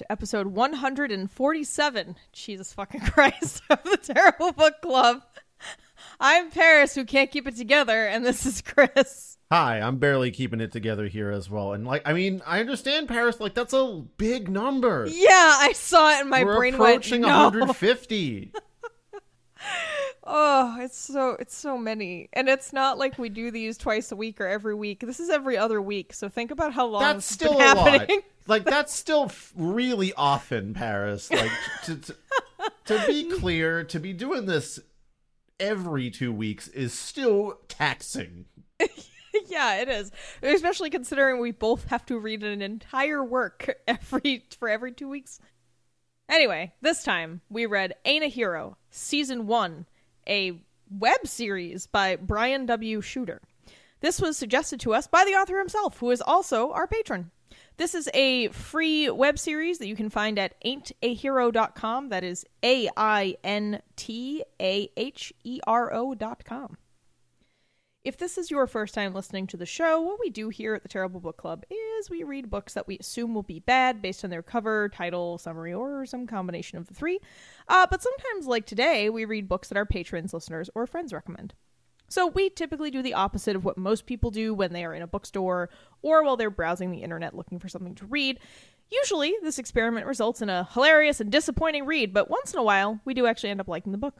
To episode 147, Jesus fucking Christ, of the Terrible Book Club. I'm Paris, who can't keep it together, and this is Chris. Hi, I'm barely keeping it together here as well. And like, I mean, I understand Paris. Like, that's a big number. Yeah, I saw it in my We're brain approaching went, no. 150. Oh, it's so it's so many, and it's not like we do these twice a week or every week. This is every other week. So think about how long that's still been a happening. lot. Like, that's still f- really often, Paris. Like, to, to, to be clear, to be doing this every two weeks is still taxing. yeah, it is. Especially considering we both have to read an entire work every for every two weeks. Anyway, this time we read Ain't a Hero, Season 1, a web series by Brian W. Shooter. This was suggested to us by the author himself, who is also our patron. This is a free web series that you can find at ain'tahero.com. That is A I N T A H E R O.com. If this is your first time listening to the show, what we do here at the Terrible Book Club is we read books that we assume will be bad based on their cover, title, summary, or some combination of the three. Uh, but sometimes, like today, we read books that our patrons, listeners, or friends recommend. So we typically do the opposite of what most people do when they are in a bookstore or while they're browsing the internet looking for something to read. Usually, this experiment results in a hilarious and disappointing read, but once in a while, we do actually end up liking the book.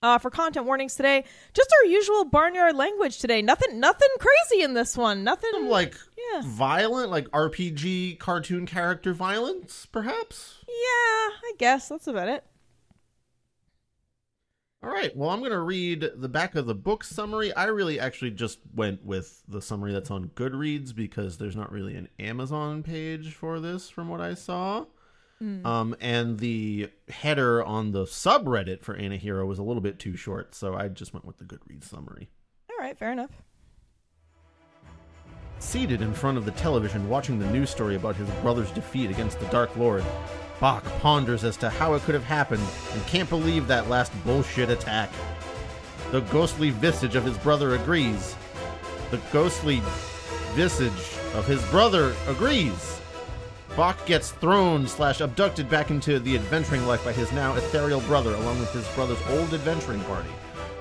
Uh, for content warnings today, just our usual barnyard language today. Nothing, nothing crazy in this one. Nothing Some, like, Yeah. violent, like RPG cartoon character violence, perhaps? Yeah, I guess that's about it. All right. Well, I'm going to read the back of the book summary. I really actually just went with the summary that's on Goodreads because there's not really an Amazon page for this from what I saw. Um, and the header on the subreddit for Ain't a Hero was a little bit too short, so I just went with the Goodreads summary. All right, fair enough. Seated in front of the television watching the news story about his brother's defeat against the Dark Lord, Bach ponders as to how it could have happened and can't believe that last bullshit attack. The ghostly visage of his brother agrees. The ghostly visage of his brother agrees. Bach gets thrown slash abducted back into the adventuring life by his now ethereal brother along with his brother's old adventuring party,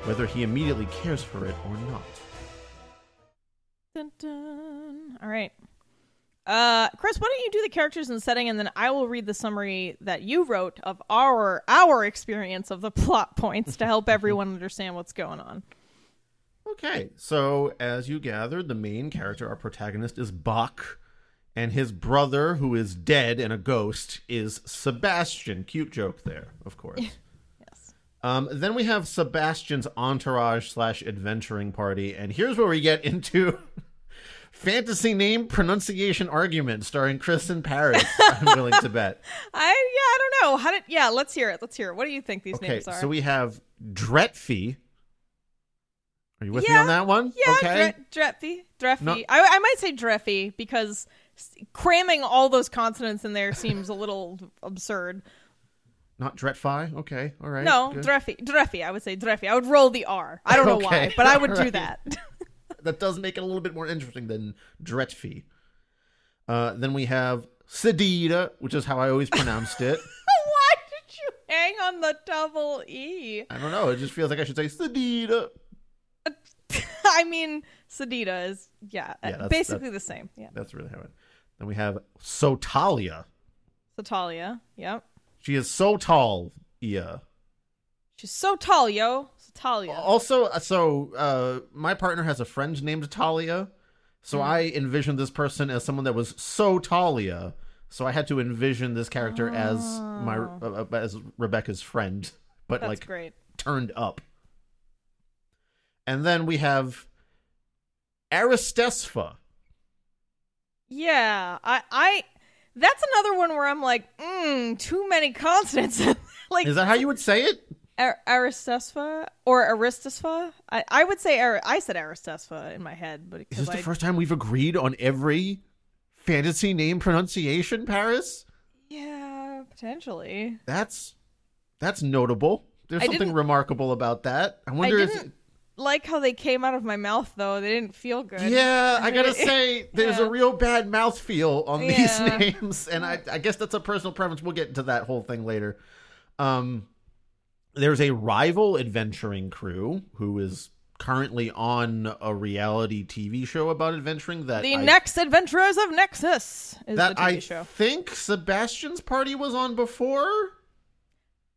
whether he immediately cares for it or not. Dun, dun. All right. Uh, Chris, why don't you do the characters and setting, and then I will read the summary that you wrote of our our experience of the plot points to help everyone understand what's going on. Okay, so as you gathered, the main character, our protagonist, is Bach, and his brother, who is dead and a ghost, is Sebastian. Cute joke there, of course. Yes. Um, then we have Sebastian's entourage slash adventuring party, and here's where we get into fantasy name pronunciation argument starring Chris and Paris. I'm willing to bet. I yeah, I don't know how did yeah. Let's hear it. Let's hear it. What do you think these Okay, names are? so we have Dretfi. Are you with me on that one? yeah, Okay. Dre- Dreffy, Dreffy. No- I, I might say Dreffy because cramming all those consonants in there seems a little absurd. Not Dretfi. Okay. All right. No, good. Dreffy, Dreffy. I would say Dreffy. I would roll the R. I don't know why, but I would do that. that does make it a little bit more interesting than Dretfi. Uh, then we have Sedida, which is how I always pronounced it. why did you hang on the double E? I don't know. It just feels like I should say Sedida. I mean, Sedita is yeah, Yeah, that's- basically the same. Yeah, That's really how it. Then we have Sotalia. Sotalia. Yep, She is so tall, yeah. she's so tall, yo. Sotalia. Also, uh, so uh, my partner has a friend named Talia, so I envisioned this person as someone that was so Talia. So I had to envision this character as my uh, uh, as Rebecca's friend, but That's like great. turned up. And then we have Aristespa. Yeah, I, I. That's another one where I'm like, mm, too many consonants. like Is that how you would say it? Ar- Aristespa or Aristaspa? I, I would say Ar- I said Aristespa in my head, but Is this the first time we've agreed on every fantasy name pronunciation, Paris? yeah potentially. That's that's notable. There's I something remarkable about that. I I wonder if didn't like how they came out of my mouth though. They didn't feel good. Yeah, I gotta say, there's a real bad mouth feel on these names, and I, I guess that's a personal preference. We'll get into that whole thing later. Um, there's a rival adventuring crew who is currently on a reality TV show about adventuring. That The I, Next Adventurers of Nexus is that the TV I show. think Sebastian's party was on before.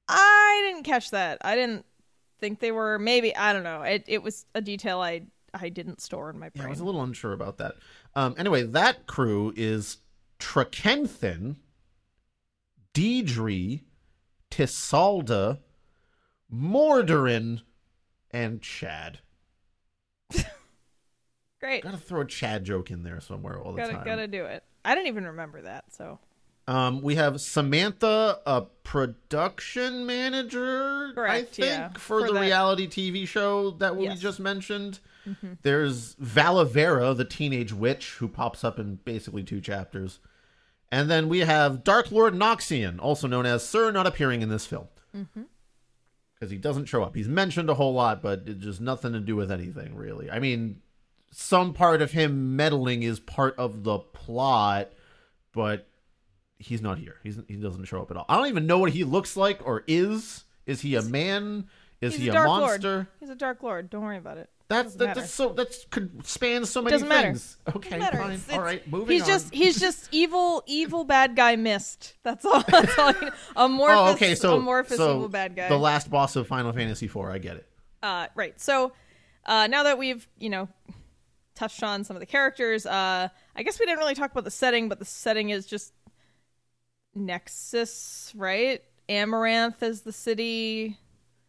I didn't catch that. I didn't think they were. Maybe I don't know. It it was a detail I I didn't store in my Yeah, I was a little unsure about that. Um, anyway, that crew is Trakenthin, Deidre, Tisalda, Mordorin, and Chad. Great. Gotta throw a Chad joke in there somewhere all the Gotta time. gotta do it. I didn't even remember that. So Um, we have Samantha, a production manager, Correct, I think, yeah, for, for the that- reality TV show that we Yes. Mm-hmm. just mentioned. There's Valavera, the teenage witch, who pops up in basically two chapters. And then we have Dark Lord Noxian, also known as Sir, not appearing in this film. Because Mm-hmm. he doesn't show up. He's mentioned a whole lot, but it's just nothing to do with anything, really. I mean, some part of him meddling is part of the plot, but he's not here. He's he doesn't show up at all. I don't even know what he looks like or is. Is he a man? Is he's he a a, monster? Lord. He's a Dark Lord. Don't worry about it. That's that, that's so that could span so many Doesn't matter. Okay, Doesn't fine. It's- all it's- moving He's on. just he's just evil evil bad guy missed. That's all. That's all. I- Amorphous. oh, okay. So amorphous so evil bad guy. the last boss of Final Fantasy IV. I get it. Uh, right. So uh, now that we've you know touched on some of the characters, uh, I guess we didn't really talk about the setting, but the setting is just Nexus, right? Amaranth is the city.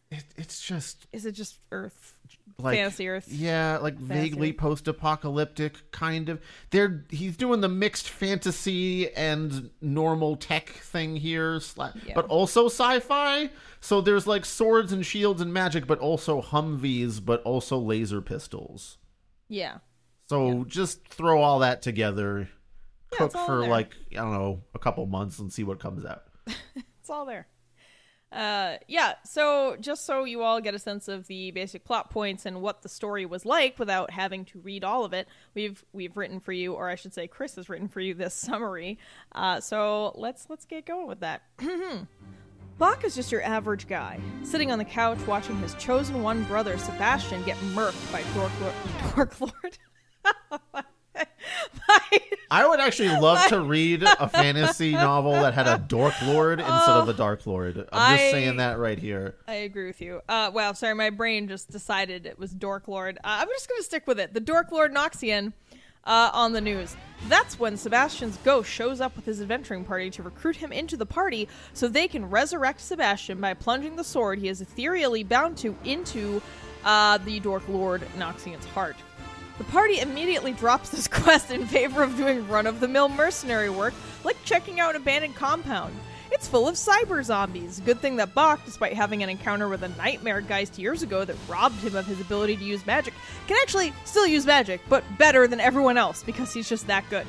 it it's just Is it just Earth? like Fantasy Earth. Yeah, like vaguely Earth. post-apocalyptic kind of. They're he's doing the mixed fantasy and normal tech thing here, sla- Yeah. but also sci-fi. So there's like swords and shields and magic, but also Humvees, but also laser pistols. Yeah. So just throw all that together, Yeah, cook all for there. like I don't know a couple months and see what comes out. It's all there. Uh, yeah. So just so you all get a sense of the basic plot points and what the story was like without having to read all of it, we've we've written for you, or I should say, Chris has written for you this summary. Uh, so let's let's get going with that. Bach is just your average guy, sitting on the couch watching his chosen one brother Sebastian get murked by Dork Lord. Dork Lord. My- I would actually love to read a fantasy novel that had a dork lord instead of a dark lord. I'm just I- saying that right here. I agree with you. Uh, wow, sorry, my brain just decided it was Dork Lord. Uh, I'm just going to stick with it. The Dork Lord Noxian uh, on the news. That's when Sebastian's ghost shows up with his adventuring party to recruit him into the party so they can resurrect Sebastian by plunging the sword he is ethereally bound to into uh, the Dork Lord Noxian's heart. The party immediately drops this quest in favor of doing run of the mill mercenary work, like checking out an abandoned compound. It's full of cyber zombies. Good thing that Bach, despite having an encounter with a nightmare geist years ago that robbed him of his ability to use magic, can actually still use magic, but better than everyone else because he's just that good.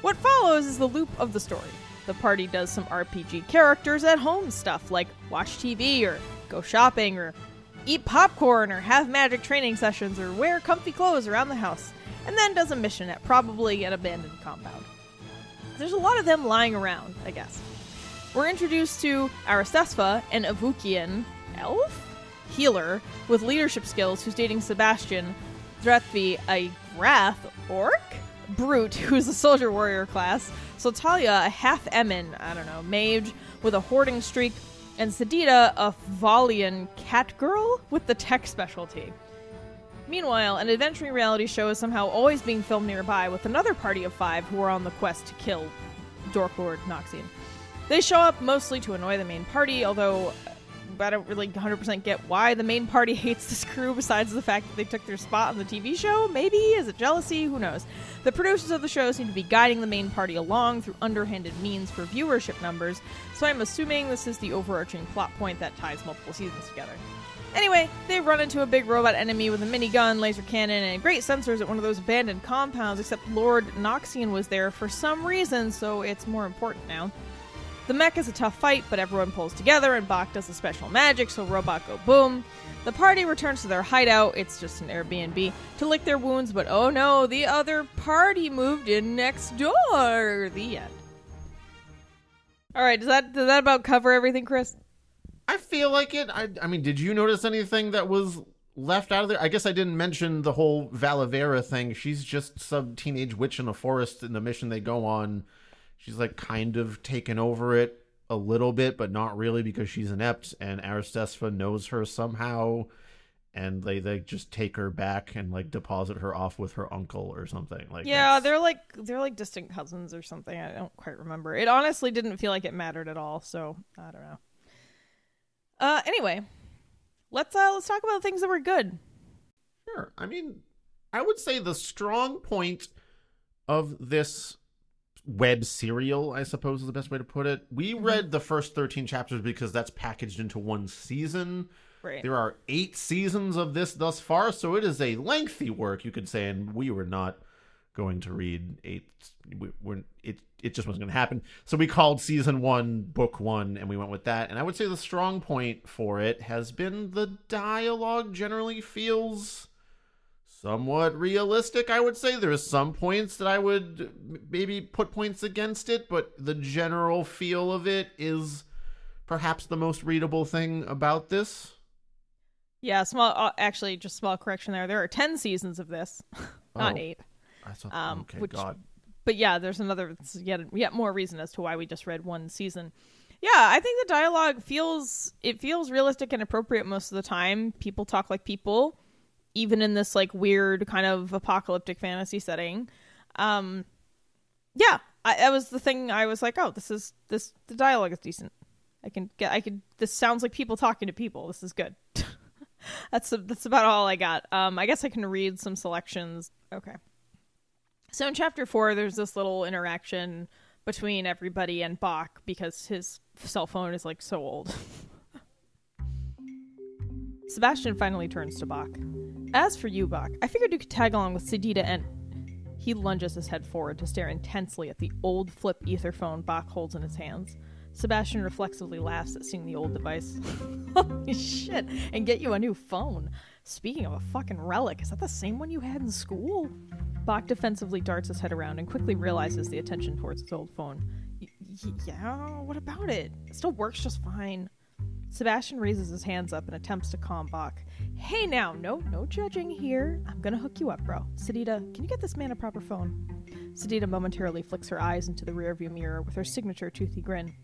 What follows is the loop of the story. The party does some RPG characters at home stuff like watch TV or go shopping or eat popcorn or have magic training sessions or wear comfy clothes around the house, and then does a mission at probably an abandoned compound. There's a lot of them lying around, I guess. We're introduced to Aristespa, an Avukian elf healer with leadership skills who's dating Sebastian, Drethvi, a Grath orc, Brute, who's a soldier warrior class, Sotalia, a half Emin, I don't know, mage with a hoarding streak, and Sedita, a Valian cat girl with the tech specialty. Meanwhile, an adventuring reality show is somehow always being filmed nearby with another party of five who are on the quest to kill Dork Lord Noxian. They show up mostly to annoy the main party, although I don't really 100% get why the main party hates this crew besides the fact that they took their spot on the TV show. Maybe? Is it jealousy? Who knows? The producers of the show seem to be guiding the main party along through underhanded means for viewership numbers, so I'm assuming this is the overarching plot point that ties multiple seasons together. Anyway, they run into a big robot enemy with a minigun, laser cannon, and great sensors at one of those abandoned compounds, except Lord Noxian was there for some reason, so it's more important now. The mech is a tough fight, but everyone pulls together, and Bach does a special magic, so robot go boom. The party returns to their hideout, it's just an Airbnb, to lick their wounds, but oh no, the other party moved in next door. The end. Alright, does that does that about cover everything, Chris? I feel like it. I, I mean, did you notice anything that was left out of there? I guess I didn't mention the whole Valavera thing. She's just some teenage witch in a forest in the mission they go on. She's like kind of taken over it a little bit, but not really because she's inept, and Aristespa knows her somehow, and they they just take her back and like deposit her off with her uncle or something. Like Yeah, that's- they're like they're like distant cousins or something. I don't quite remember. It honestly didn't feel like it mattered at all, so I don't know. Uh anyway, let's uh let's talk about things that were good. Sure. I mean, I would say the strong point of this web serial, I suppose is the best way to put it. We mm-hmm. read the first 13 chapters because that's packaged into one season. Right. There are eight seasons of this thus far, so it is a lengthy work, you could say, and we were not going to read eight. We, we're, it it just wasn't going to happen. So we called season one book one, and we went with that. And I would say the strong point for it has been the dialogue. Generally feels somewhat realistic. I would say there's some points that I would maybe put points against it, but the general feel of it is perhaps the most readable thing about this. Yeah, small uh, actually just small correction there. There are 10 seasons of this, not Oh. 8. I thought, Um, okay, which- God. But yeah, there's another yet yet more reason as to why we just read one season. Yeah, I think the dialogue feels it feels realistic and appropriate most of the time. People talk like people, even in this like weird kind of apocalyptic fantasy setting. Um, yeah, I, that was the thing. I was like, oh, this is this the dialogue is decent. I can get I could. This sounds like people talking to people. This is good. that's that's about all I got. Um, I guess I can read some selections. Okay. So in chapter four, there's this little interaction between everybody and Bach because his cell phone is like so old. Sebastian finally turns to Bach. As for you, Bach, I figured you could tag along with Sedita and. He lunges his head forward to stare intensely at the old flip ether phone Bach holds in his hands. Sebastian reflexively laughs at seeing the old device. Holy shit, and get you a new phone. Speaking of a fucking relic, is that the same one you had in school? Bach defensively darts his head around and quickly realizes the attention towards his old phone. Y- yeah, what about it? It still works just fine. Sebastian raises his hands up and attempts to calm Bach. Hey now, no, no judging here. I'm gonna hook you up, bro. Sedita, can you get this man a proper phone? Sedita momentarily flicks her eyes into the rearview mirror with her signature toothy grin.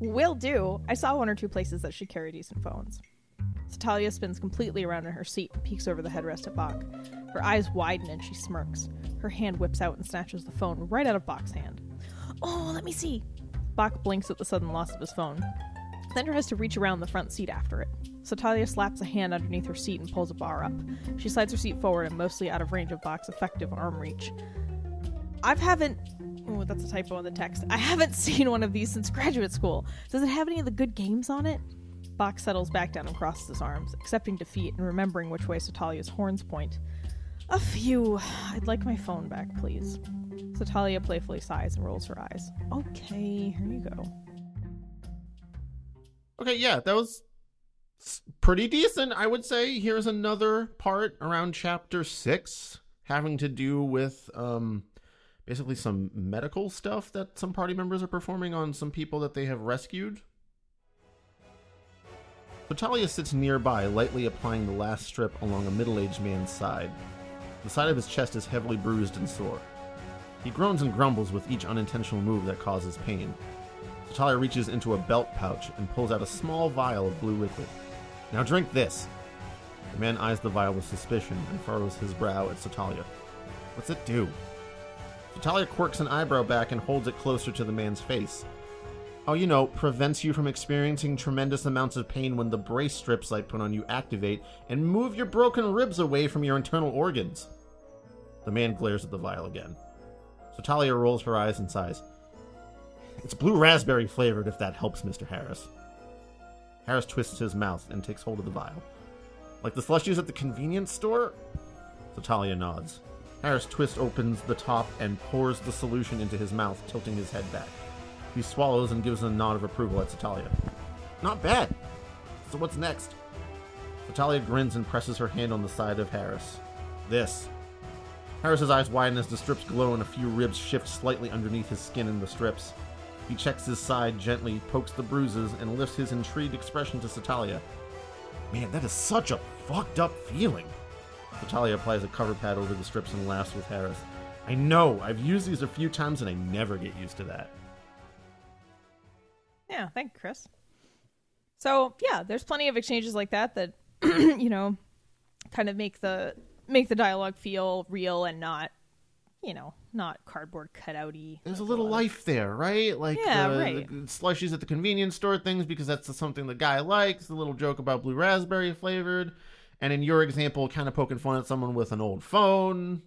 Will do. I saw one or two places that should carry decent phones. Talia spins completely around in her seat and peeks over the headrest at Bach. Her eyes widen and she smirks. Her hand whips out and snatches the phone right out of Bach's hand. Oh, let me see. Bach blinks at the sudden loss of his phone. Then tries to reach around the front seat after it. Sotalia slaps a hand underneath her seat and pulls a bar up. She slides her seat forward and mostly out of range of Bach's effective arm reach. I haven't. Oh, that's a typo in the text. I haven't seen one of these since graduate school. Does it have any of the good games on it? Bach settles back down and crosses his arms, accepting defeat and remembering which way Sotalia's horns point. A few. I'd like my phone back, please. Sotalia playfully sighs and rolls her eyes. Okay, here you go. Okay, yeah, that was pretty decent, I would say. Here's another part around chapter six, having to do with um, basically some medical stuff that some party members are performing on some people that they have rescued. Sotalia sits nearby, lightly applying the last strip along a middle aged man's side. The side of his chest is heavily bruised and sore. He groans and grumbles with each unintentional move that causes pain. Sotalia reaches into a belt pouch and pulls out a small vial of blue liquid. Now drink this. The man eyes the vial with suspicion and furrows his brow at Sotalia. What's it do? Sotalia quirks an eyebrow back and holds it closer to the man's face. Oh, you know, prevents you from experiencing tremendous amounts of pain when the brace strips I put on you activate and move your broken ribs away from your internal organs. The man glares at the vial again. Sotalia rolls her eyes and sighs. It's blue raspberry flavored if that helps, Mr. Harris. Harris twists his mouth and takes hold of the vial. Like the slushies at the convenience store? Sotalia nods. Harris twists opens the top and pours the solution into his mouth, tilting his head back. He swallows and gives a nod of approval at Sotalia. Not bad. So what's next? Sotalia grins and presses her hand on the side of Harris. This. Harris's eyes widen as the strips glow and a few ribs shift slightly underneath his skin in the strips. He checks his side gently, pokes the bruises, and lifts his intrigued expression to Sotalia. Man, that is such a fucked up feeling. Sotalia applies a cover pad over the strips and laughs with Harris. I know, I've used these a few times and I never get used to that. Yeah, thank you, Chris. So yeah, there's plenty of exchanges like that that you know kind of make the make the dialogue feel real and not you know not cardboard cutouty. There's a little life there, right? Like Yeah, the, right. the slushies at the convenience store things because that's something the guy likes. The little joke about blue raspberry flavored, and in your example, kind of poking fun at someone with an old phone.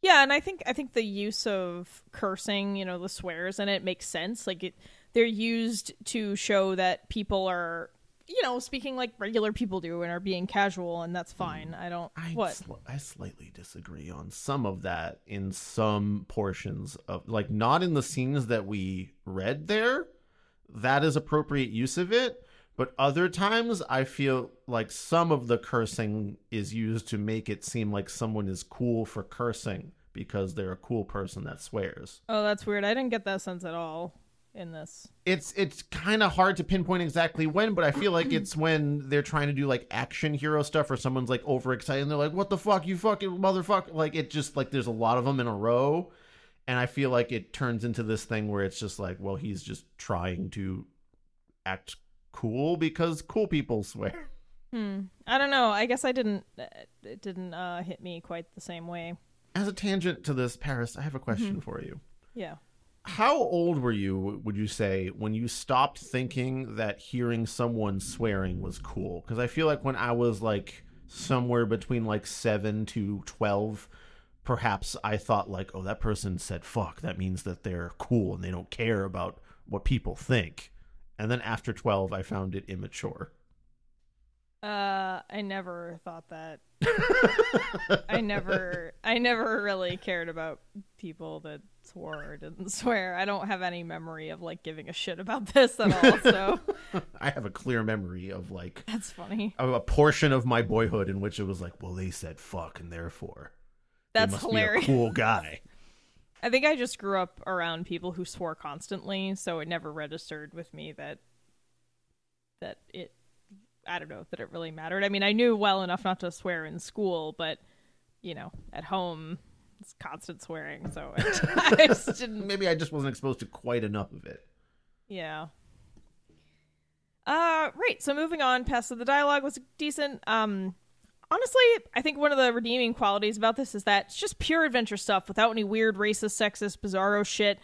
Yeah, and I think I think the use of cursing, you know, the swears in it makes sense. Like it they're used to show that people are, you know, speaking like regular people do and are being casual and that's hmm. fine. I don't I what? sli- I slightly disagree on some of that in some portions of like not in the scenes that we read there. That is appropriate use of it, but other times I feel like some of the cursing is used to make it seem like someone is cool for cursing because they're a cool person that swears. Oh, that's weird. I didn't get that sense at all in this. It's it's kind of hard to pinpoint exactly when, but I feel like it's when they're trying to do like action hero stuff or someone's like overexcited and they're like, "What the fuck, you fucking motherfucker!" Like it just like there's a lot of them in a row, and I feel like it turns into this thing where it's just like, well, he's just trying to act cool because cool people swear. Hmm. I don't know. I guess I didn't uh, it didn't uh hit me quite the same way. As a tangent to this, Paris, I have a question for you. Yeah. How old were you, would you say, when you stopped thinking that hearing someone swearing was cool? Because I feel like when I was like somewhere between like 7 to 12, perhaps I thought like, oh, that person said fuck. That means that they're cool and they don't care about what people think. And then after 12, I found it immature. Uh I never thought that. I never I never really cared about people that swore or didn't swear. I don't have any memory of like giving a shit about this at all, so I have a clear memory of like that's funny. a a portion of my boyhood in which it was like, well, they said fuck and therefore. That's hilarious. Cool guy. I think I just grew up around people who swore constantly, so it never registered with me that that it I don't know that it really mattered. I mean, I knew well enough not to swear in school, but you know, at home it's constant swearing, so I just didn't Maybe I just wasn't exposed to quite enough of it. Yeah. Uh right, so moving on past the dialogue was decent. Um honestly, I think one of the redeeming qualities about this is that it's just pure adventure stuff without any weird racist, sexist, bizarro shit.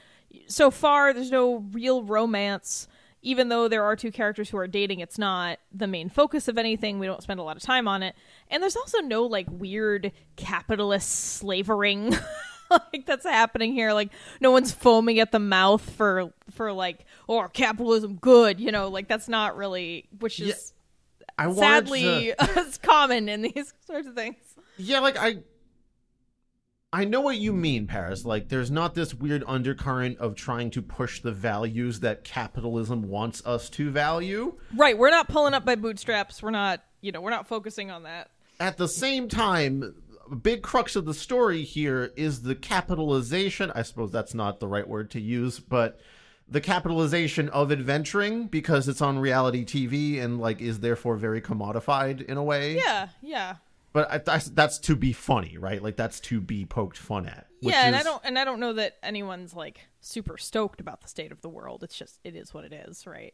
So far there's no real romance. Even though there are two characters who are dating, it's not the main focus of anything. We don't spend a lot of time on it. And there's also no like weird capitalist slavering like that's happening here. Like no one's foaming at the mouth for for like or capitalism good, you know, like that's not really which is I sadly to- common in these sorts of things. yeah, like I, I know what you mean, Paris. Like, there's not this weird undercurrent of trying to push the values that capitalism wants us to value. Right, we're not pulling up by bootstraps. We're not, you know, we're not focusing on that. At the same time, a big crux of the story here is the capitalization. I suppose that's not the right word to use, but the capitalization of adventuring because it's on reality TV and like is therefore very commodified in a way. Yeah, yeah. But I, that's, that's to be funny, right? Like that's to be poked fun at. which yeah, and I don't and I don't know that anyone's like super stoked about the state of the world. It's just it is what it is, right?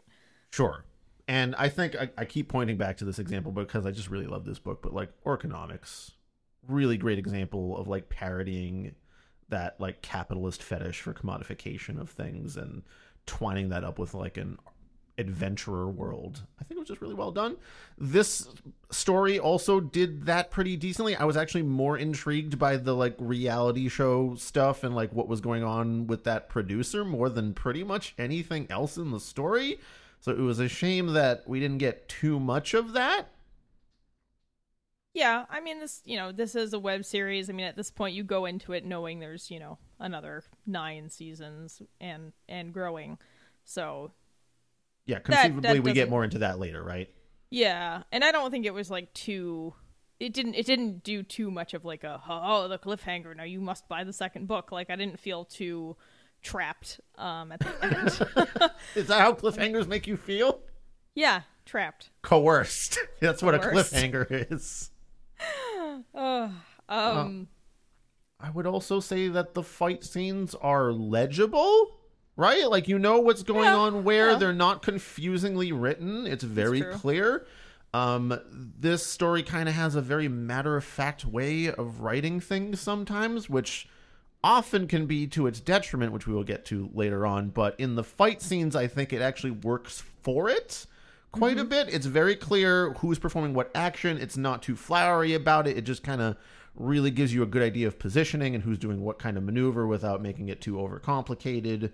Sure. And I think I, I keep pointing back to this example because I just really love this book. But like Orconomics, really great example of like parodying that like capitalist fetish for commodification of things and twining that up with like an adventurer world. I think it was just really well done. This story also did that pretty decently. I was actually more intrigued by the like reality show stuff and like what was going on with that producer more than pretty much anything else in the story. So it was a shame that we didn't get too much of that. Yeah, I mean this, you know, this is a web series. I mean, at this point, you go into it knowing there's, you know, another nine seasons and and growing. So Yeah, that conceivably we get more into that later, right? yeah, and I don't think it was like too. It didn't. It didn't do too much of like a oh the cliffhanger. Now you must buy the second book. Like I didn't feel too trapped um at the end. Is that how cliffhangers make you feel? yeah, trapped. Coerced. That's what a cliffhanger is. Um. I would also say that the fight scenes are legible, right? Like you know what's going Yeah, on where yeah. they're not confusingly written. It's very clear. Um, this story kind of has a very matter of fact way of writing things sometimes, which often can be to its detriment, which we will get to later on. But in the fight scenes, I think it actually works for it quite a bit. It's very clear who's performing what action. It's not too flowery about it. It just kind of really gives you a good idea of positioning and who's doing what kind of maneuver without making it too overcomplicated.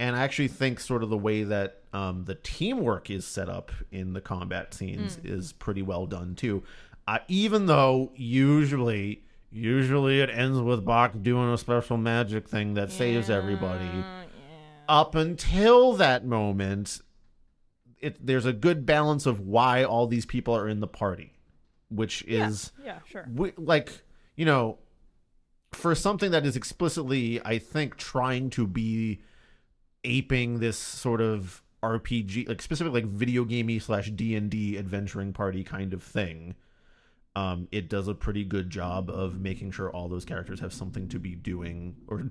And I actually think sort of the way that um, the teamwork is set up in the combat scenes is pretty well done too. Uh, even though usually, usually it ends with Bach doing a special magic thing that saves everybody. Up until that moment, it there's a good balance of why all these people are in the party, which is Yeah, sure. we, like you know for something that is explicitly i think trying to be aping this sort of rpg like specifically like video gamey slash d&d adventuring party kind of thing um it does a pretty good job of making sure all those characters have something to be doing or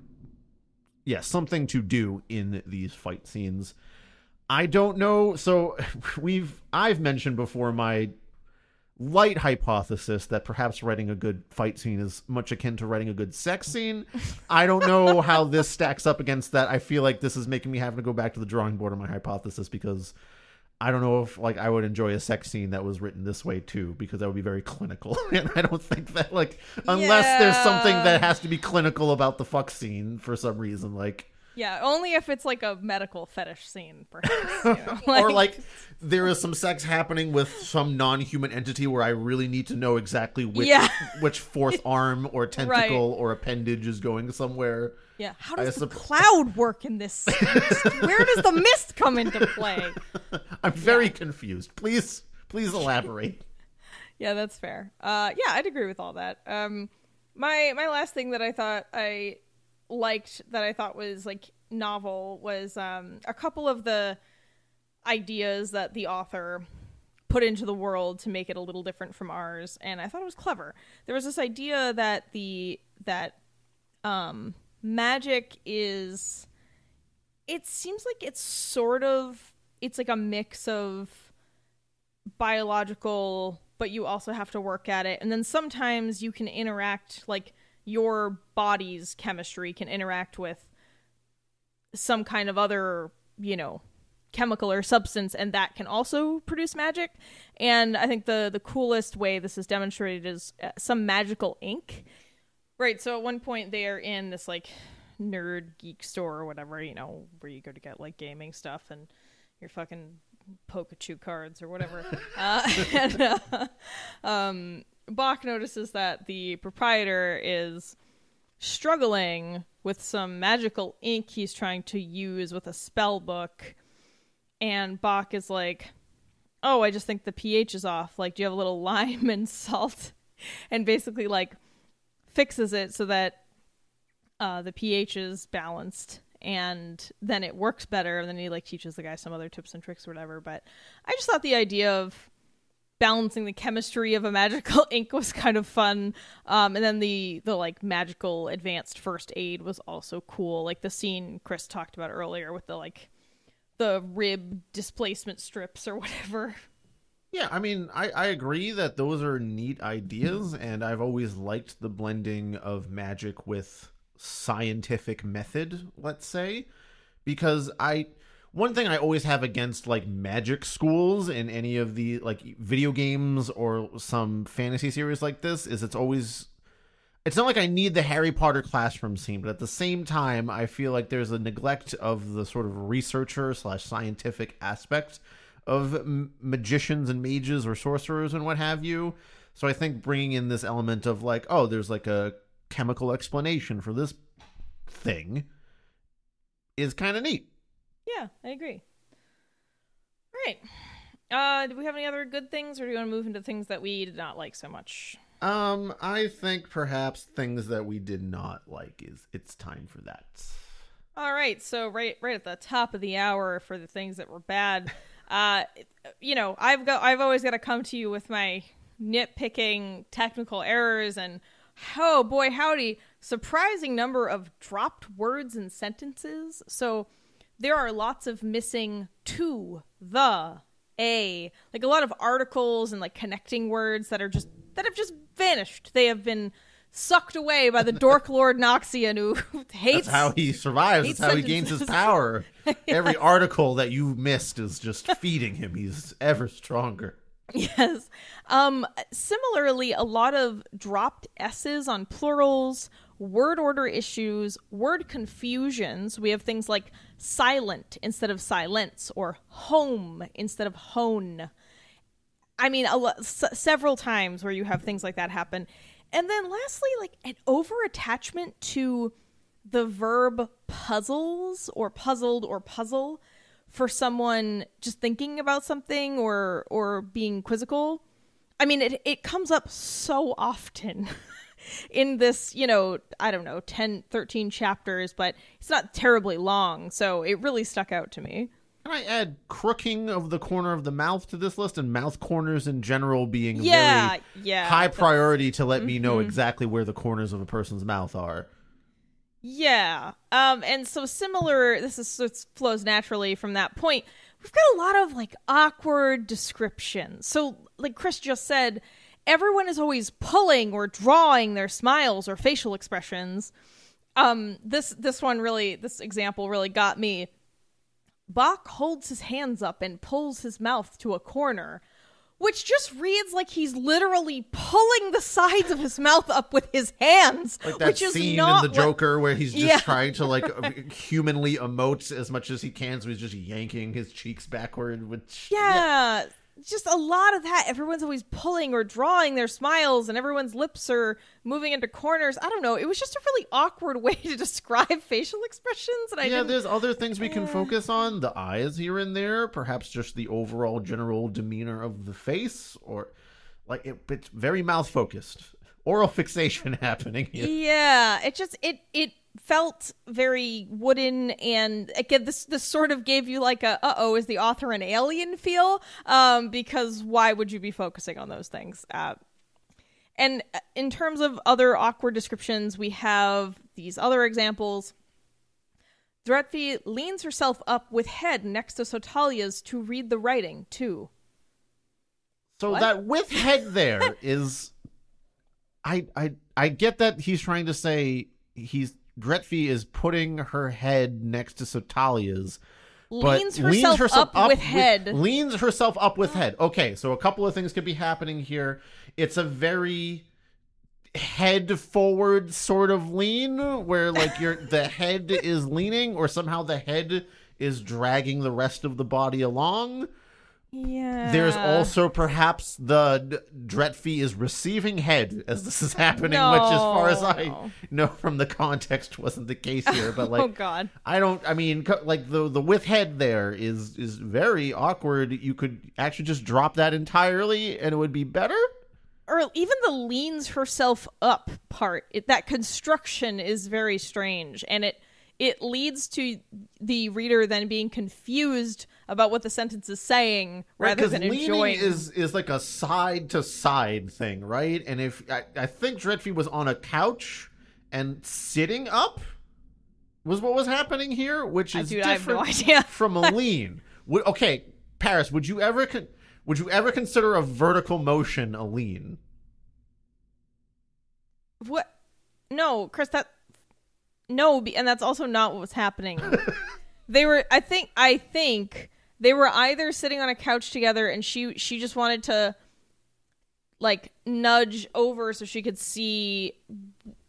yeah something to do in these fight scenes. I don't know so we've i've mentioned before my light hypothesis that perhaps writing a good fight scene is much akin to writing a good sex scene. I don't know how this stacks up against that. I feel like this is making me have to go back to the drawing board on my hypothesis because I don't know if like I would enjoy a sex scene that was written this way too because that would be very clinical and I don't think that like unless there's something that has to be clinical about the fuck scene for some reason like Yeah, only if it's like a medical fetish scene, perhaps. you know? or like there is some sex happening with some non-human entity where I really need to know exactly which Yeah. which fourth arm or tentacle or appendage is going somewhere. yeah. How I does the supp- cloud work in this? Where does the mist come into play? I'm very confused. Please please elaborate. Yeah, that's fair. Uh, yeah, I'd agree with all that. Um, my my last thing that I thought I liked that I thought was like novel was um, a couple of the ideas that the author put into the world to make it a little different from ours, and I thought it was clever. There was this idea that the that um, magic is. It seems like it's sort of it's like a mix of biological but you also have to work at it and then sometimes you can interact like your body's chemistry can interact with some kind of other you know chemical or substance and that can also produce magic and i think the the coolest way this is demonstrated is uh, some magical ink right so at one point they are in this like nerd geek store or whatever you know where you go to get like gaming stuff and your fucking Pikachu cards or whatever. uh, and, uh, um, Bach notices that the proprietor is struggling with some magical ink he's trying to use with a spell book. And Bach is like, Oh, I just think the pH is off. Like, do you have a little lime and salt? And basically, like, fixes it so that uh, the pH is balanced and then it works better and then he like teaches the guy some other tips and tricks or whatever but i just thought the idea of balancing the chemistry of a magical ink was kind of fun. Um, and then the the like magical advanced first aid was also cool. Like the scene Chris talked about earlier with the like the rib displacement strips or whatever. Yeah, I mean, I, I agree that those are neat ideas, and I've always liked the blending of magic with scientific method, let's say, because I one thing I always have against like magic schools in any of the like video games or some fantasy series like this is it's always it's not like I need the Harry Potter classroom scene, but at the same time, I feel like there's a neglect of the sort of researcher slash scientific aspect of magicians and mages or sorcerers and what have you. So I think bringing in this element of like, oh, there's like a chemical explanation for this thing is kind of neat. Yeah, I agree. All right. Uh, do we have any other good things, or do you want to move into things that we did not like so much? Um, I think perhaps things that we did not like is it's time for that. All right, so right right at the top of the hour for the things that were bad, uh, you know, I've got I've always got to come to you with my nitpicking technical errors and oh boy howdy, surprising number of dropped words and sentences. So there are lots of missing to, the, a, like a lot of articles and like connecting words that are just that have just vanished. They have been sucked away by the Dork Lord Noxian who hates That's how he survives. That's how he gains his sentences. power. Every article that you missed is just feeding him. He's ever stronger. Yes. Um similarly a lot of dropped s's on plurals, word order issues, word confusions. We have things like silent instead of silence or home instead of hone. I mean, lo- s- several times where you have things like that happen. And then lastly, like an over attachment to the verb puzzles or puzzled or puzzle for someone just thinking about something or or being quizzical. I mean, it it comes up so often in this, you know, I don't know, 10 13 chapters, but it's not terribly long, so it really stuck out to me. Can I add crooking of the corner of the mouth to this list and mouth corners in general being Yeah, very yeah. high priority to let me know exactly where the corners of a person's mouth are? Yeah. Um and so similar this is it flows naturally from that point. We've got a lot of like awkward descriptions. So like Chris just said, everyone is always pulling or drawing their smiles or facial expressions. Um this this one really this example really got me. Bach holds his hands up and pulls his mouth to a corner, which just reads like he's literally pulling the sides of his mouth up with his hands. Like that which is scene not in the what- Joker where he's just Yeah. trying to like humanly emote as much as he can, so he's just yanking his cheeks backward. Which Yeah, just a lot of that. Everyone's always pulling or drawing their smiles, and everyone's lips are moving into corners. I don't know. It was just a really awkward way to describe facial expressions, and I yeah, there's other things we can focus on. The eyes here and there, perhaps just the overall general demeanor of the face, or like it, it's very mouth focused. Oral fixation happening here. Yeah, it just it it felt very wooden and again this this sort of gave you like a uh-oh is the author an alien feel um because why would you be focusing on those things uh and uh, in terms of other awkward descriptions we have these other examples Dretfi leans herself up with head next to Sotalia's to read the writing too. So What? that with head there is, I I I get that he's trying to say he's Dretfi is putting her head next to Sotalia's. But Leans herself up with head. leans herself up with head. Okay, so a couple of things could be happening here. It's a very head forward sort of lean where like your the head is leaning or somehow the head is dragging the rest of the body along. Yeah. There's also perhaps the Dretfi is receiving head as this is happening, which, as far as I know from the context, wasn't the case here. But oh, like, oh god. I don't. I mean, like the the with head there is is very awkward. You could actually just drop that entirely, and it would be better. or even the leans herself up part it, that construction is very strange and it it leads to the reader then being confused about what the sentence is saying Right, rather 'cause than enjoying. is is like a side to side thing, right? And if I, I think Dretfi was on a couch and sitting up was what was happening here, which is dude, I have no different idea. from a lean. Would, okay, Paris, would you ever con- would you ever consider a vertical motion a lean? What? No, Chris. That no, and that's also not what was happening. they were. I think. I think they were either sitting on a couch together, and she she just wanted to like nudge over so she could see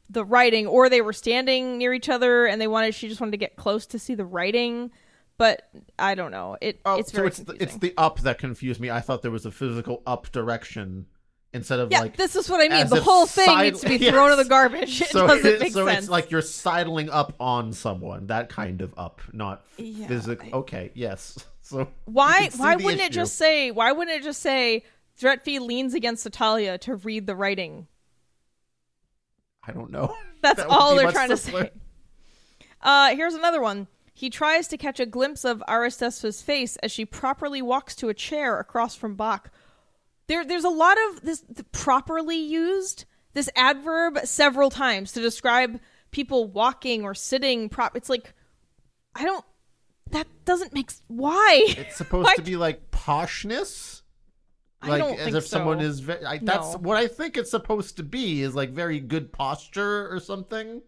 the writing, or they were standing near each other and they wanted. She just wanted to get close to see the writing. But I don't know. It Oh, it's so very it's the, it's the up that confused me. I thought there was a physical up direction instead of yeah, like this is what I mean. The whole thing side- needs to be Yes. thrown in the garbage. It so doesn't make so sense. it's like you're sidling up on someone. That kind of up, not Yeah, physical. Okay, yes. So Why you can see why wouldn't it just say why wouldn't it just say Dretfi leans against Natalia to read the writing? I don't know. That's That all they're trying simpler. to say. Uh here's another one. He tries to catch a glimpse of Aristespa's face as she properly walks to a chair across from Bach. There there's a lot of this th- properly used this adverb several times to describe people walking or sitting prop it's like I don't that doesn't make s- why It's supposed to be like poshness. I Like don't as think if someone so. is ve- I, that's No. what I think it's supposed to be is like very good posture or something.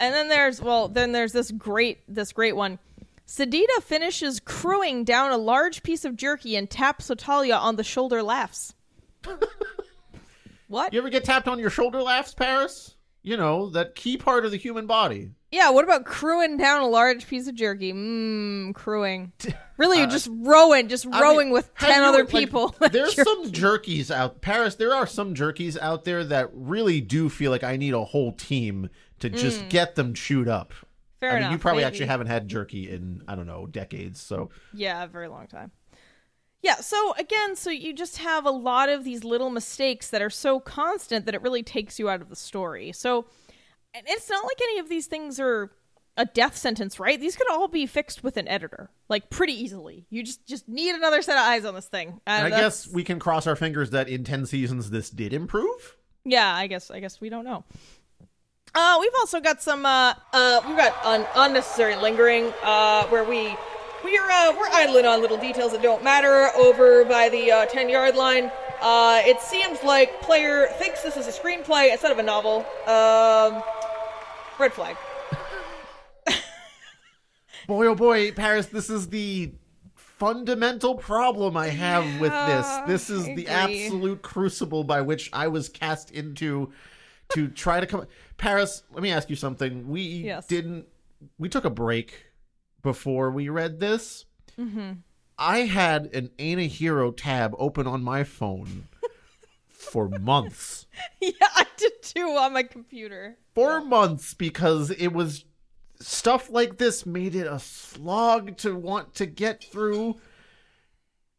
And then there's well, then there's this great this great one. Sedita finishes crewing down a large piece of jerky and taps Sotalia on the shoulder laughs. what? You ever get tapped on your shoulder laughs, Paris? You know, that key part of the human body. Yeah, what about crewing down a large piece of jerky? Mmm, crewing. Really, you're just rowing, just Uh, I rowing mean, with ten you- other like, people. there's You're- some jerkies out Paris, there are some jerkies out there that really do feel like I need a whole team to just get them chewed up. Mm. Fair I mean, enough. you probably maybe. actually haven't had jerky in I don't know decades. So Yeah, a very long time. Yeah, so again, so you just have a lot of these little mistakes that are so constant that it really takes you out of the story. So and it's not like any of these things are a death sentence, right? These could all be fixed with an editor, like pretty easily. You just just need another set of eyes on this thing. and I And that's- guess we can cross our fingers that in ten seasons this did improve. yeah, I guess I guess we don't know. Uh, we've also got some uh, uh, we've got un- unnecessary lingering uh, where we we're uh, we're idling on little details that don't matter over by the uh, ten yard line. Uh, it seems like player thinks this is a screenplay instead of a novel. Um, red flag. Boy, oh boy, Paris, this is the fundamental problem I have with this. This is the absolute crucible by which I was cast into to try to come. Paris, let me ask you something. We Yes. didn't. We took a break before we read this. Mm-hmm. I had an Ain't a Hero tab open on my phone for months. yeah, I did too on my computer. for months because it was stuff like this made it a slog to want to get through.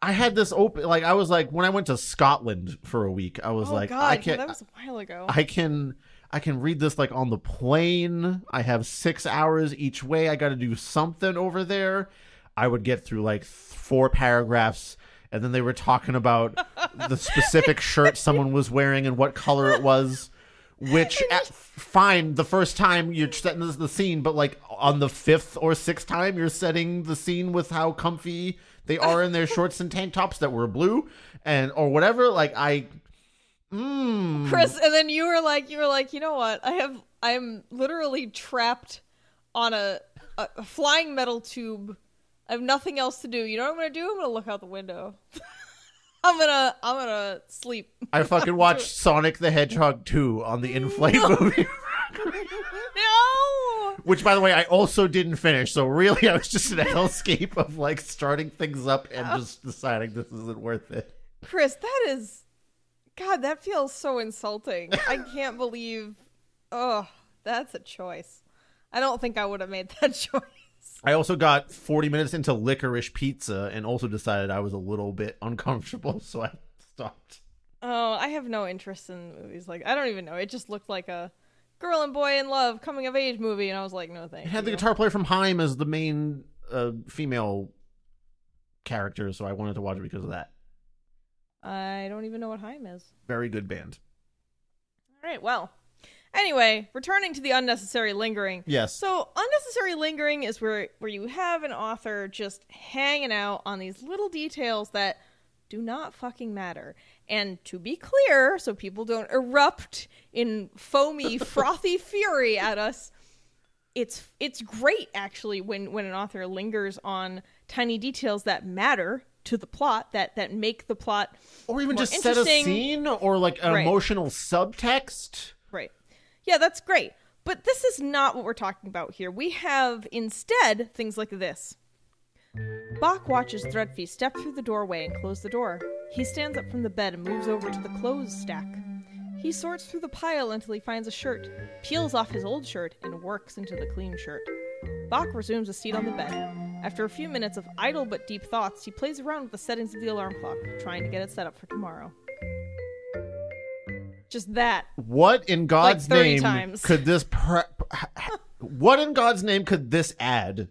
I had this open like I was like when I went to Scotland for a week, I was oh like God, I yeah, can that was a while ago. I can I can read this like on the plane. I have 6 hours each way. I got to do something over there. I would get through like four paragraphs and then they were talking about the specific shirt someone was wearing and what color it was which at, fine the first time you're setting the scene but like on the fifth or sixth time you're setting the scene with how comfy they are in their shorts and tank tops that were blue and or whatever like i mm, Chris, and then you were like, you were like, you know what? I have, I'm literally trapped on a, a, a flying metal tube. I have nothing else to do. You know what I'm gonna do? I'm gonna look out the window. I'm gonna, I'm gonna sleep. i fucking watched sonic the hedgehog 2 on the in-flight movie no. which by the way i also didn't finish so really i was just in a hellscape of like starting things up and just deciding this isn't worth it Chris, that is, God, that feels so insulting. I can't believe. Oh, that's a choice. I don't think I would have made that choice. I also got 40 minutes into licorice pizza and also decided I was a little bit uncomfortable, so I stopped. Oh, I have no interest in movies like I don't even know. It just looked like a girl and boy in love coming of age movie, and I was like, no thank It had the you. guitar player from Haim as the main uh, female character, so I wanted to watch it because of that. I don't even know what Haim is. Very good band. All right, well. Anyway, returning to the unnecessary lingering. Yes. So unnecessary lingering is where where you have an author just hanging out on these little details that do not fucking matter. And to be clear, so people don't erupt in foamy, frothy fury at us, it's it's great actually when when an author lingers on tiny details that matter to the plot that that make the plot or even just set a scene or like an Right. emotional subtext. Right. Yeah, that's great. But this is not what we're talking about here. We have instead things like this. Bach watches Dretfi step through the doorway and close the door. He stands up from the bed and moves over to the clothes stack. He sorts through the pile until he finds a shirt, peels off his old shirt, and works into the clean shirt. Bach resumes a seat on the bed. After a few minutes of idle but deep thoughts, he plays around with the settings of the alarm clock, trying to get it set up for tomorrow. Just that. What in God's 30 name times. could this pre- What in God's name could this add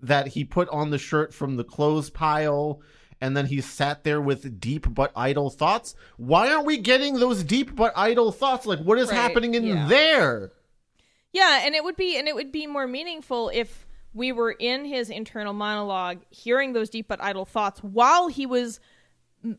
that he put on the shirt from the clothes pile and then he sat there with deep but idle thoughts? Why aren't we getting those deep but idle thoughts? Like what is Right, happening in yeah. there? Yeah, and it would be and it would be more meaningful if we were in his internal monologue hearing those deep but idle thoughts while he was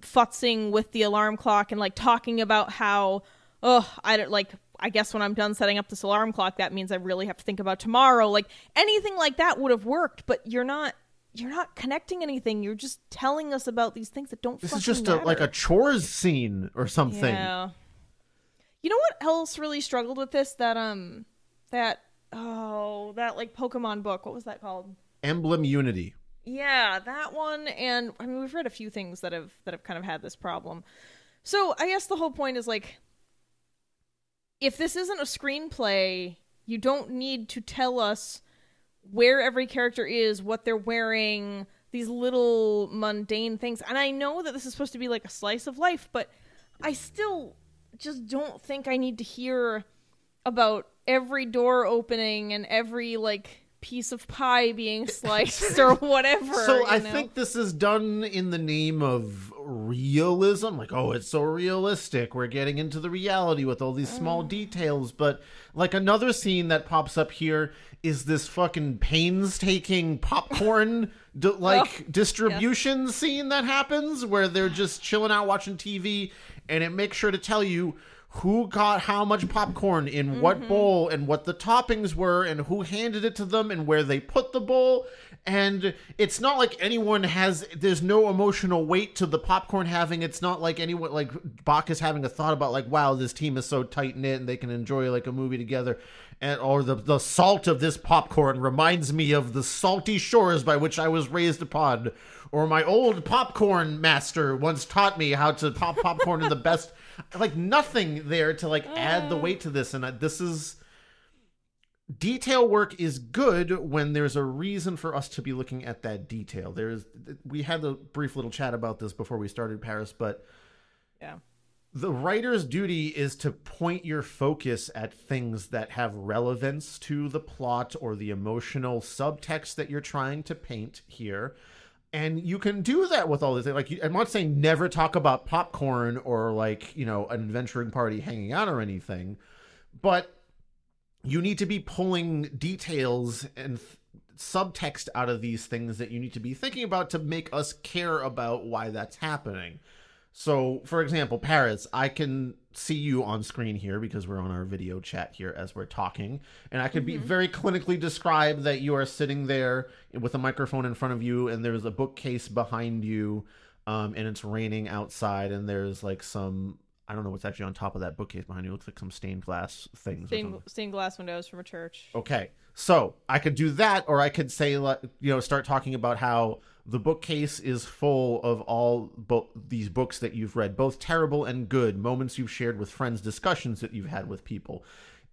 futzing with the alarm clock and like talking about how oh I don't like I guess when I'm done setting up this alarm clock that means I really have to think about tomorrow like anything like that would have worked but you're not you're not connecting anything you're just telling us about these things that don't This is just a, like a chores scene or something. Yeah. You know what else really struggled with this? That um, that oh, that like Pokemon book. What was that called? Emblem Unity. Yeah, that one. And I mean, we've read a few things that have that have kind of had this problem. So I guess the whole point is like, if this isn't a screenplay, you don't need to tell us where every character is, what they're wearing, these little mundane things. And I know that this is supposed to be like a slice of life, but I still just don't think I need to hear about every door opening and every like piece of pie being sliced or whatever. So I know? think this is done in the name of realism. Like, oh, it's so realistic. We're getting into the reality with all these small mm. details. But like another scene that pops up here is this fucking painstaking popcorn d- like oh, distribution scene that happens where they're just chilling out watching TV and it makes sure to tell you who got how much popcorn in what mm-hmm. bowl and what the toppings were and who handed it to them and where they put the bowl. And it's not like anyone has there's no emotional weight to the popcorn having. It's not like anyone like Bach is having a thought about like wow this team is so tight knit and they can enjoy like a movie together. And or the the salt of this popcorn reminds me of the salty shores by which I was raised upon or my old popcorn master once taught me how to pop popcorn in the best like nothing there to like add the weight to this. And this is detail work is good when there's a reason for us to be looking at that detail. There's we had a brief little chat about this before we started paris but yeah. the writer's duty is to point your focus at things that have relevance to the plot or the emotional subtext that you're trying to paint here and you can do that with all this like you- i'm not saying never talk about popcorn or like you know an adventuring party hanging out or anything but you need to be pulling details and th- subtext out of these things that you need to be thinking about to make us care about why that's happening. So, for example, Paris, I can see you on screen here because we're on our video chat here as we're talking. And I could be very clinically describe that you are sitting there with a microphone in front of you and there's a bookcase behind you um, and it's raining outside and there's like some, I don't know what's actually on top of that bookcase behind you. It looks like some stained glass things. Stained, stained glass windows from a church. Okay. So I could do that, or I could say, like, you know, start talking about how the bookcase is full of all bo- these books that you've read, both terrible and good, moments you've shared with friends, discussions that you've had with people.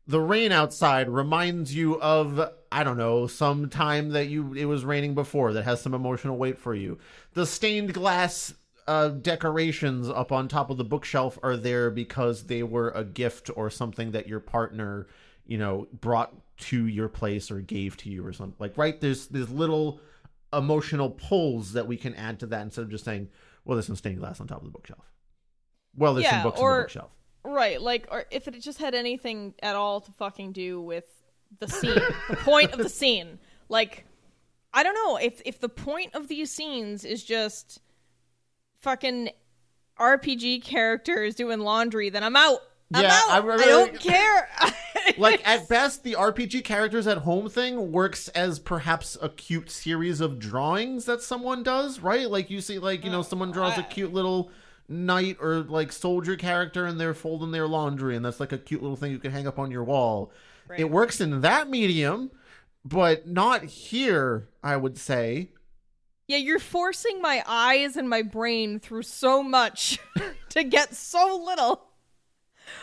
The rain outside reminds you of, I don't know, some time that you it was raining before that has some emotional weight for you. The stained glass uh, decorations up on top of the bookshelf are there because they were a gift or something that your partner, you know, brought to your place or gave to you or something. Like, right? There's there's little emotional pulls that we can add to that instead of just saying, "Well, there's some stained glass on top of the bookshelf." Well, there's Yeah, some books or- on the bookshelf. Right, like, or if it just had anything at all to fucking do with the scene, the point of the scene. Like, I don't know if if the point of these scenes is just fucking RPG characters doing laundry, then I'm out. I'm Yeah, out. I I, don't care. like at best the rpg characters at home thing works as perhaps a cute series of drawings that someone does right like you see like you know someone draws a cute little knight or like soldier character and they're folding their laundry and that's like a cute little thing you can hang up on your wall Right. it works in that medium but not here i would say yeah, you're forcing my eyes and my brain through so much to get so little.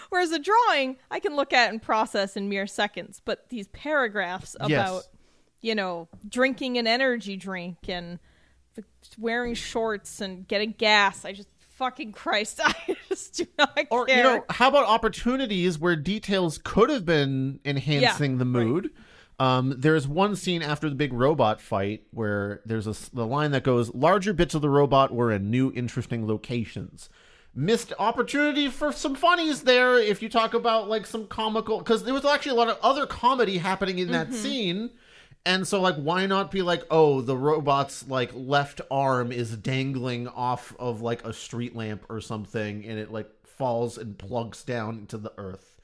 Whereas a drawing, I can look at and process in mere seconds. But these paragraphs about, Yes. you know, drinking an energy drink and wearing shorts and getting gas, I just fucking Christ, I just do not or care. you know how about opportunities where details could have been enhancing the right. mood um, there's one scene after the big robot fight where there's a the line that goes larger bits of the robot were in new interesting locations missed opportunity for some funnies there if you talk about like some comical because there was actually a lot of other comedy happening in that scene. And so like why not be like oh the robot's like left arm is dangling off of like a street lamp or something and it like falls and plunks down into the earth.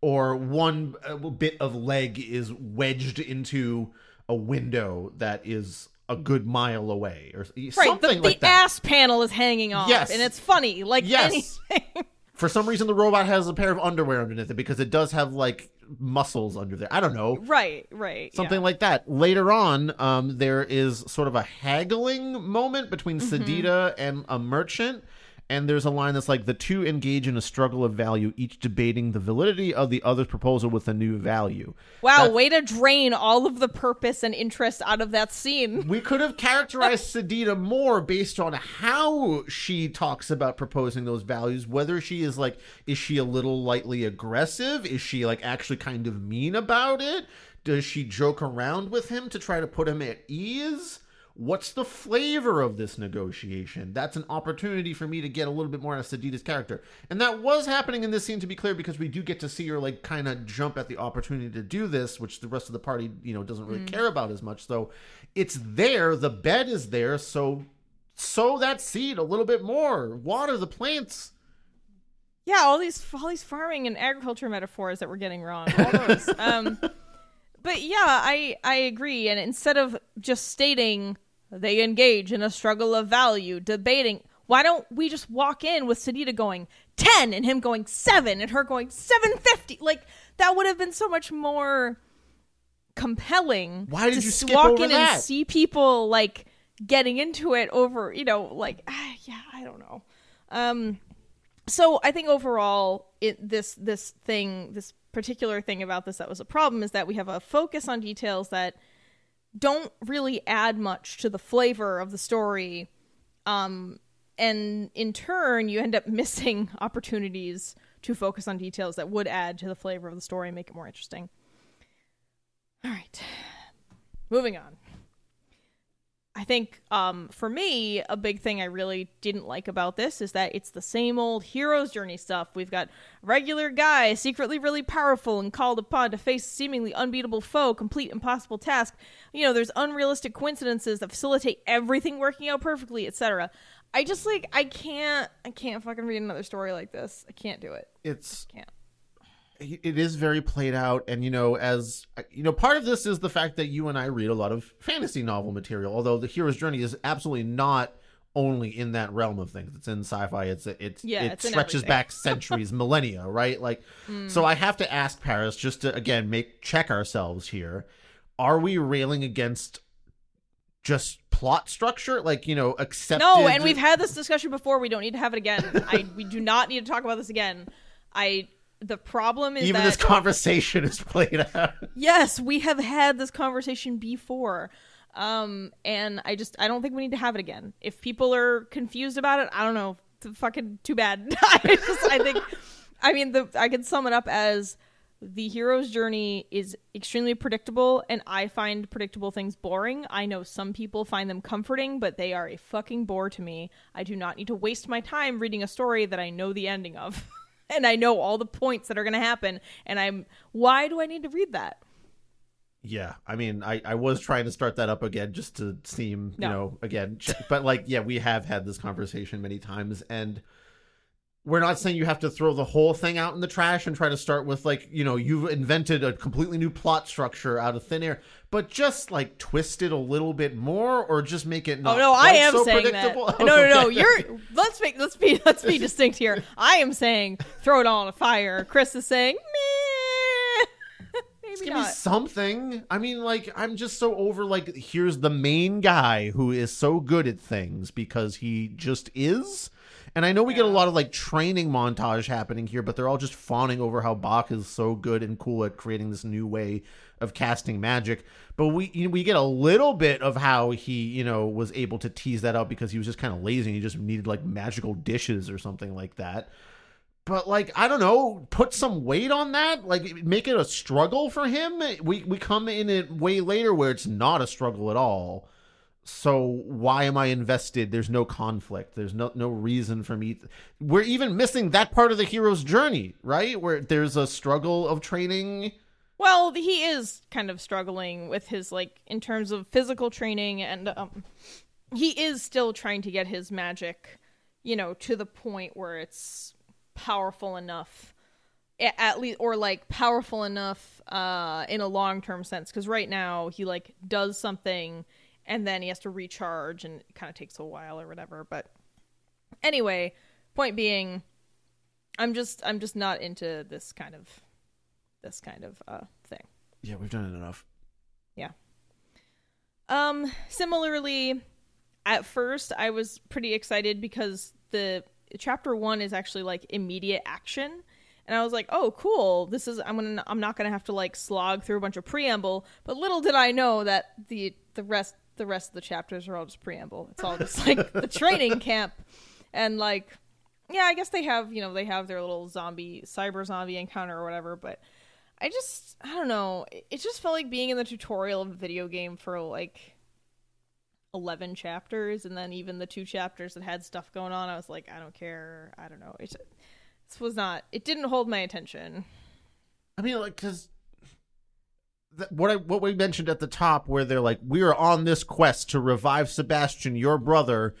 Or one uh, bit of leg is wedged into a window that is a good mile away or right, something the, like the that ass panel is hanging off, Yes. and it's funny. Like Yes. anything. for some reason the robot has a pair of underwear underneath it because it does have like muscles under there i don't know right, right. something yeah. like that. Later on, um, there is sort of a haggling moment between Mm-hmm. Sedita and a merchant. And there's a line that's like the two engage in a struggle of value, each debating the validity of the other's proposal with a new value. Wow, way to drain all of the purpose and interest out of that scene. We could have characterized Sedita more based on how she talks about proposing those values. Whether she is like, is she a little lightly aggressive? Is she like actually kind of mean about it? Does she joke around with him to try to put him at ease? What's the flavor of this negotiation? That's an opportunity for me to get a little bit more out of Sedita's character. And that was happening in this scene, to be clear, because we do get to see her, like, kind of jump at the opportunity to do this, which the rest of the party, you know, doesn't really care about as much. So it's there, the bed is there, so sow that seed a little bit more. Water the plants. Yeah, all these all these farming and agriculture metaphors that we're getting wrong. All those. um, but yeah, I I agree. And instead of just stating they engage in a struggle of value, debating, why don't we just walk in with Sedita going ten and him going seven and her going seven fifty? Like that would have been so much more compelling. Why did to you skip walk over in that? and see people like getting into it over? You know, like ah, yeah, I don't know. Um, so I think overall, it this this thing, this particular thing about this that was a problem is that we have a focus on details that don't really add much to the flavor of the story, um, and in turn, you end up missing opportunities to focus on details that would add to the flavor of the story and make it more interesting. All right, moving on. I think um, for me, a big thing I really didn't like about this is that it's the same old hero's journey stuff. We've got regular guy, secretly really powerful and called upon to face a seemingly unbeatable foe, complete impossible task. You know, there's unrealistic coincidences that facilitate everything working out perfectly, etc. I just like I can't I can't fucking read another story like this. I can't do it. It's Can't. It is very played out and you know as you know part of this is the fact that you and i read a lot of fantasy novel material although the hero's journey is absolutely not only in that realm of things it's in sci-fi it's it's Yeah, it it's stretches back centuries millennia right like so hmm. i have to ask paris just to again make check ourselves here are we railing against just plot structure like you know accepted No, and we've had this discussion before. We don't need to have it again. I we do not need to talk about this again. I the problem is even that this conversation is played out yes, we have had this conversation before. Um, and I just I don't think we need to have it again. If people are confused about it, I don't know. Fucking too bad. I just I think I mean the I can sum it up as the hero's journey is extremely predictable and I find predictable things boring. I know some people find them comforting, but they are a fucking bore to me. I do not need to waste my time reading a story that I know the ending of. and I know all the points that are going to happen and I'm why do I need to read that? Yeah, I mean, I, I was trying to start that up again just to seem, No. you know, again, but like, yeah, we have had this conversation many times, and we're not saying you have to throw the whole thing out in the trash and try to start with like, you know, you've invented a completely new plot structure out of thin air, but just like twist it a little bit more, or just make it oh, not oh no, I am so saying predictable. that. No, no, no. Okay. You're let's make let's be let's be distinct here. I am saying throw it all on a fire. Chris is saying meh. Maybe give me something. I mean, like, I'm just so over, like, here's the main guy who is so good at things because he just is. And I know we get a lot of, like, training montage happening here, but they're all just fawning over how Bach is so good and cool at creating this new way of casting magic. But we you know, we get a little bit of how he, you know, was able to tease that out because he was just kind of lazy and he just needed, like, magical dishes or something like that but like I don't know, put some weight on that. Like make it a struggle for him. We we come in it way later where it's not a struggle at all. So why am I invested? There's no conflict. There's no no reason for me. We're even missing that part of the hero's journey, right? Where there's a struggle of training. Well, he is kind of struggling with his like in terms of physical training and um he is still trying to get his magic, you know, to the point where it's powerful enough at least or like powerful enough uh in a long-term sense cuz right now he like does something and then he has to recharge and it kind of takes a while or whatever, but anyway, point being I'm just I'm just not into this kind of this kind of uh thing. Yeah, we've done it enough. Yeah. Um, similarly, at first I was pretty excited because the chapter one is actually like immediate action. And I was like, "Oh, cool! This is I'm gonna I'm not gonna have to like slog through a bunch of preamble." But little did I know that the the rest the rest of the chapters are all just preamble. It's all just like the training camp, and like, yeah, I guess they have you know they have their little zombie cyber zombie encounter or whatever. But I just I don't know. It just felt like being in the tutorial of a video game for like 11 chapters and then even the two chapters that had stuff going on I was like I don't care. I don't know. It this was not it didn't hold my attention. I mean, like, because what I what we mentioned at the top, where they're like, we are on this quest to revive Sebastian, your brother.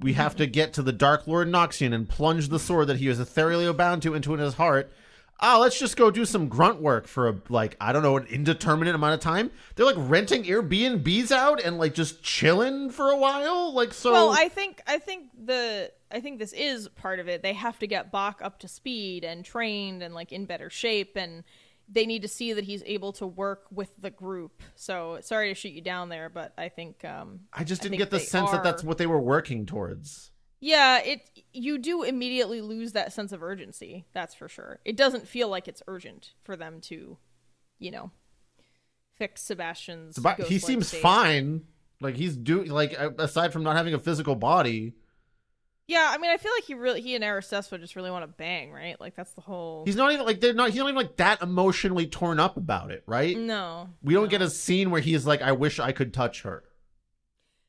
We have to get to the Dark Lord Noxian and plunge the sword that he is ethereally bound to into his heart. Ah, let's just go do some grunt work for a like I don't know an indeterminate amount of time. They're like renting Airbnbs out and like just chilling for a while. Like so. Well, I think I think the I think this is part of it. They have to get Bach up to speed and trained and like in better shape and they need to see that he's able to work with the group. So sorry to shoot you down there, but I think um I just didn't think get the sense that that's what they were working towards. Yeah, it you do immediately lose that sense of urgency. That's for sure. It doesn't feel like it's urgent for them to, you know, fix Sebastian's. He seems state. fine. Like he's doing like aside from not having a physical body, Yeah, I mean, I feel like he really he and Aristespa just really want to bang, right? Like that's the whole. he's not even like they're not. He's not even like that emotionally torn up about it, right? no, We don't no. get a scene where he's like, "I wish I could touch her."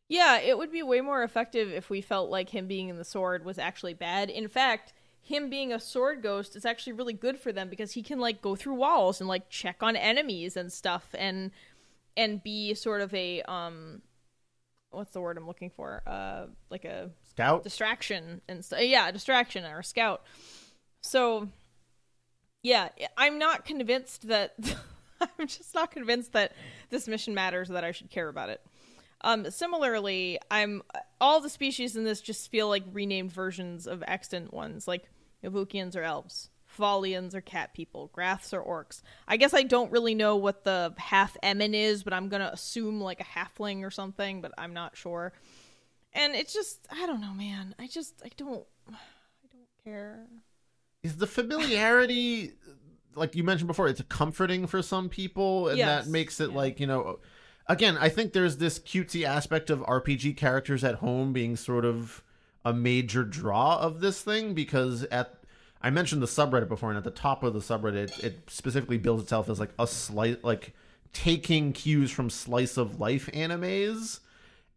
Yeah, it would be way more effective if we felt like him being in the sword was actually bad. In fact, him being a sword ghost is actually really good for them because he can like go through walls and like check on enemies and stuff and and be sort of a um what's the word I'm looking for? Uh like a Scout. distraction and st- yeah, distraction or scout. So yeah, I'm not convinced that I'm just not convinced that this mission matters that I should care about it. Um, similarly, I'm all the species in this just feel like renamed versions of extant ones, like Evukians or elves, Falians or cat people, Graths or orcs. I guess I don't really know what the half Emin is, but I'm gonna assume like a halfling or something, but I'm not sure. And it's just I don't know, man. I just I don't I don't care. Is the familiarity, like you mentioned before, it's comforting for some people, and Yes, that makes it yeah. like you know. again, I think there's this cutesy aspect of RPG characters at home being sort of a major draw of this thing because at I mentioned the subreddit before, and at the top of the subreddit, it specifically builds itself as like a slight, like taking cues from slice of life animes.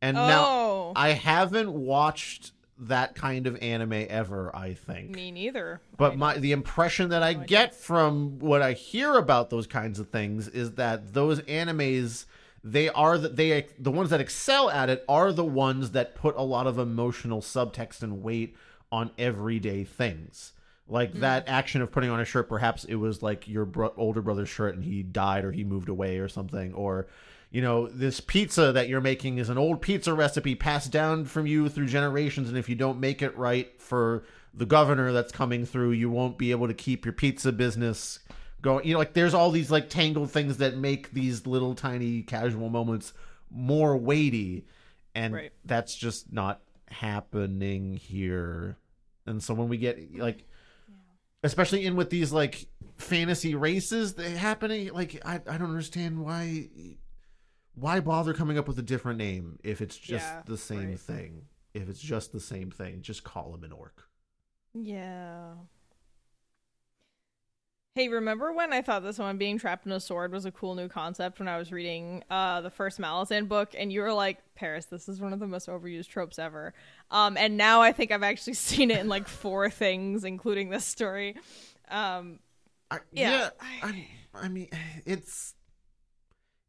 And Oh. now I haven't watched that kind of anime ever. I think, Me neither. but my the impression that I get from what I hear about those kinds of things is that those animes they are the, they the ones that excel at it are the ones that put a lot of emotional subtext and weight on everyday things. Like hmm. that action of putting on a shirt, perhaps it was like your bro- older brother's shirt and he died or he moved away or something, or you know, this pizza that you're making is an old pizza recipe passed down from you through generations, and if you don't make it right for the governor that's coming through, you won't be able to keep your pizza business going. You know, like there's all these like tangled things that make these little tiny casual moments more weighty, and Right. that's just not happening here. And so when we get like especially in with these like fantasy races that happening like I, I don't understand why why bother coming up with a different name if it's just Yeah, the same right. thing if it's just the same thing just call him an orc Yeah. Hey, remember when I thought this one being trapped in a sword was a cool new concept when I was reading uh the first Malazan book and you were like, Paris, this is one of the most overused tropes ever. Um and now I think I've actually seen it in like four things, including this story. Um I, Yeah, yeah, I, I mean it's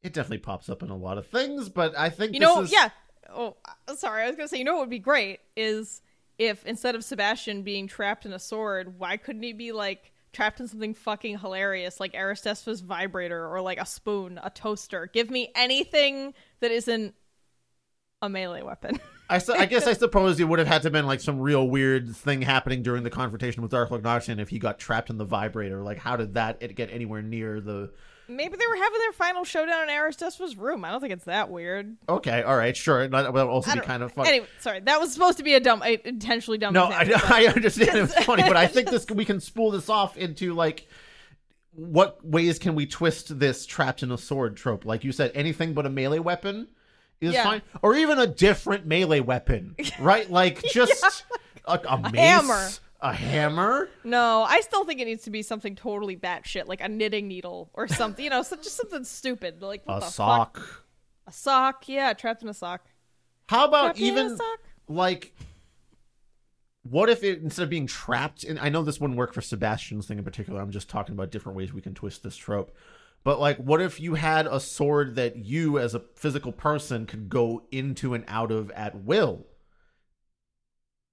it definitely pops up in a lot of things but i think you know, is, yeah. Oh, uh, sorry. I was gonna say, you know what would be great is if instead of Sebastian being trapped in a sword, why couldn't he be like trapped in something fucking hilarious, like Aristespa's vibrator or like a spoon, a toaster? Give me anything that isn't a melee weapon. I, su- I guess I suppose it would have had to been like some real weird thing happening during the confrontation with Dark Noxian if he got trapped in the vibrator. Like, how did that it get anywhere near the? Maybe they were having their final showdown in Aristespa's room. I don't think it's that weird. Okay, all right, sure. That would also be kind of funny. Anyway, sorry. That was supposed to be a dumb, a intentionally dumb. no, I, I understand it's funny, but I think this we can spool this off into like what ways can we twist this trapped in a sword trope? Like you said, anything but a melee weapon is Yeah. fine, or even a different melee weapon, right? Like just a, a, mace, hammer. A hammer. No, I still think it needs to be something totally batshit, like a knitting needle or something. You know, so just something stupid, like a the fuck? sock. A sock, yeah, trapped in a sock. How about Trapped in a even sock? like what if it instead of being trapped and I know this wouldn't work for Sebastian's thing in particular, I'm just talking about different ways we can twist this trope. But like what if you had a sword that you as a physical person could go into and out of at will?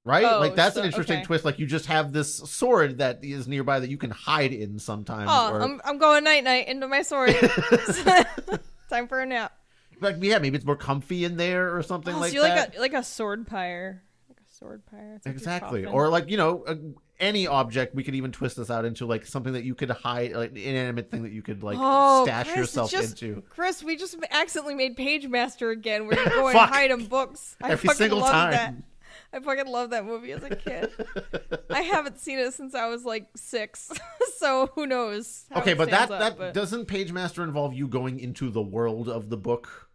Right? Oh, like that's so- an interesting okay. twist. Like you just have this sword that is nearby that you can hide in sometimes. Oh, or I'm I'm going night night into my sword. Time for a nap. like yeah, maybe it's more comfy in there or something Oh, like so you that. like a like a sword pyre, like a sword pyre. Like Exactly. Or like, you know, uh, any object, we could even twist this out into like something that you could hide, like an inanimate thing that you could like Oh, stash Chris, yourself just- into. Chris, we just accidentally made Page Master again. Where you go and hide in books. I Every single time. I fucking love that movie as a kid. I haven't seen it since I was like six, so who knows? Okay, but that stands that but- doesn't Page Master involve you going into the world of the book?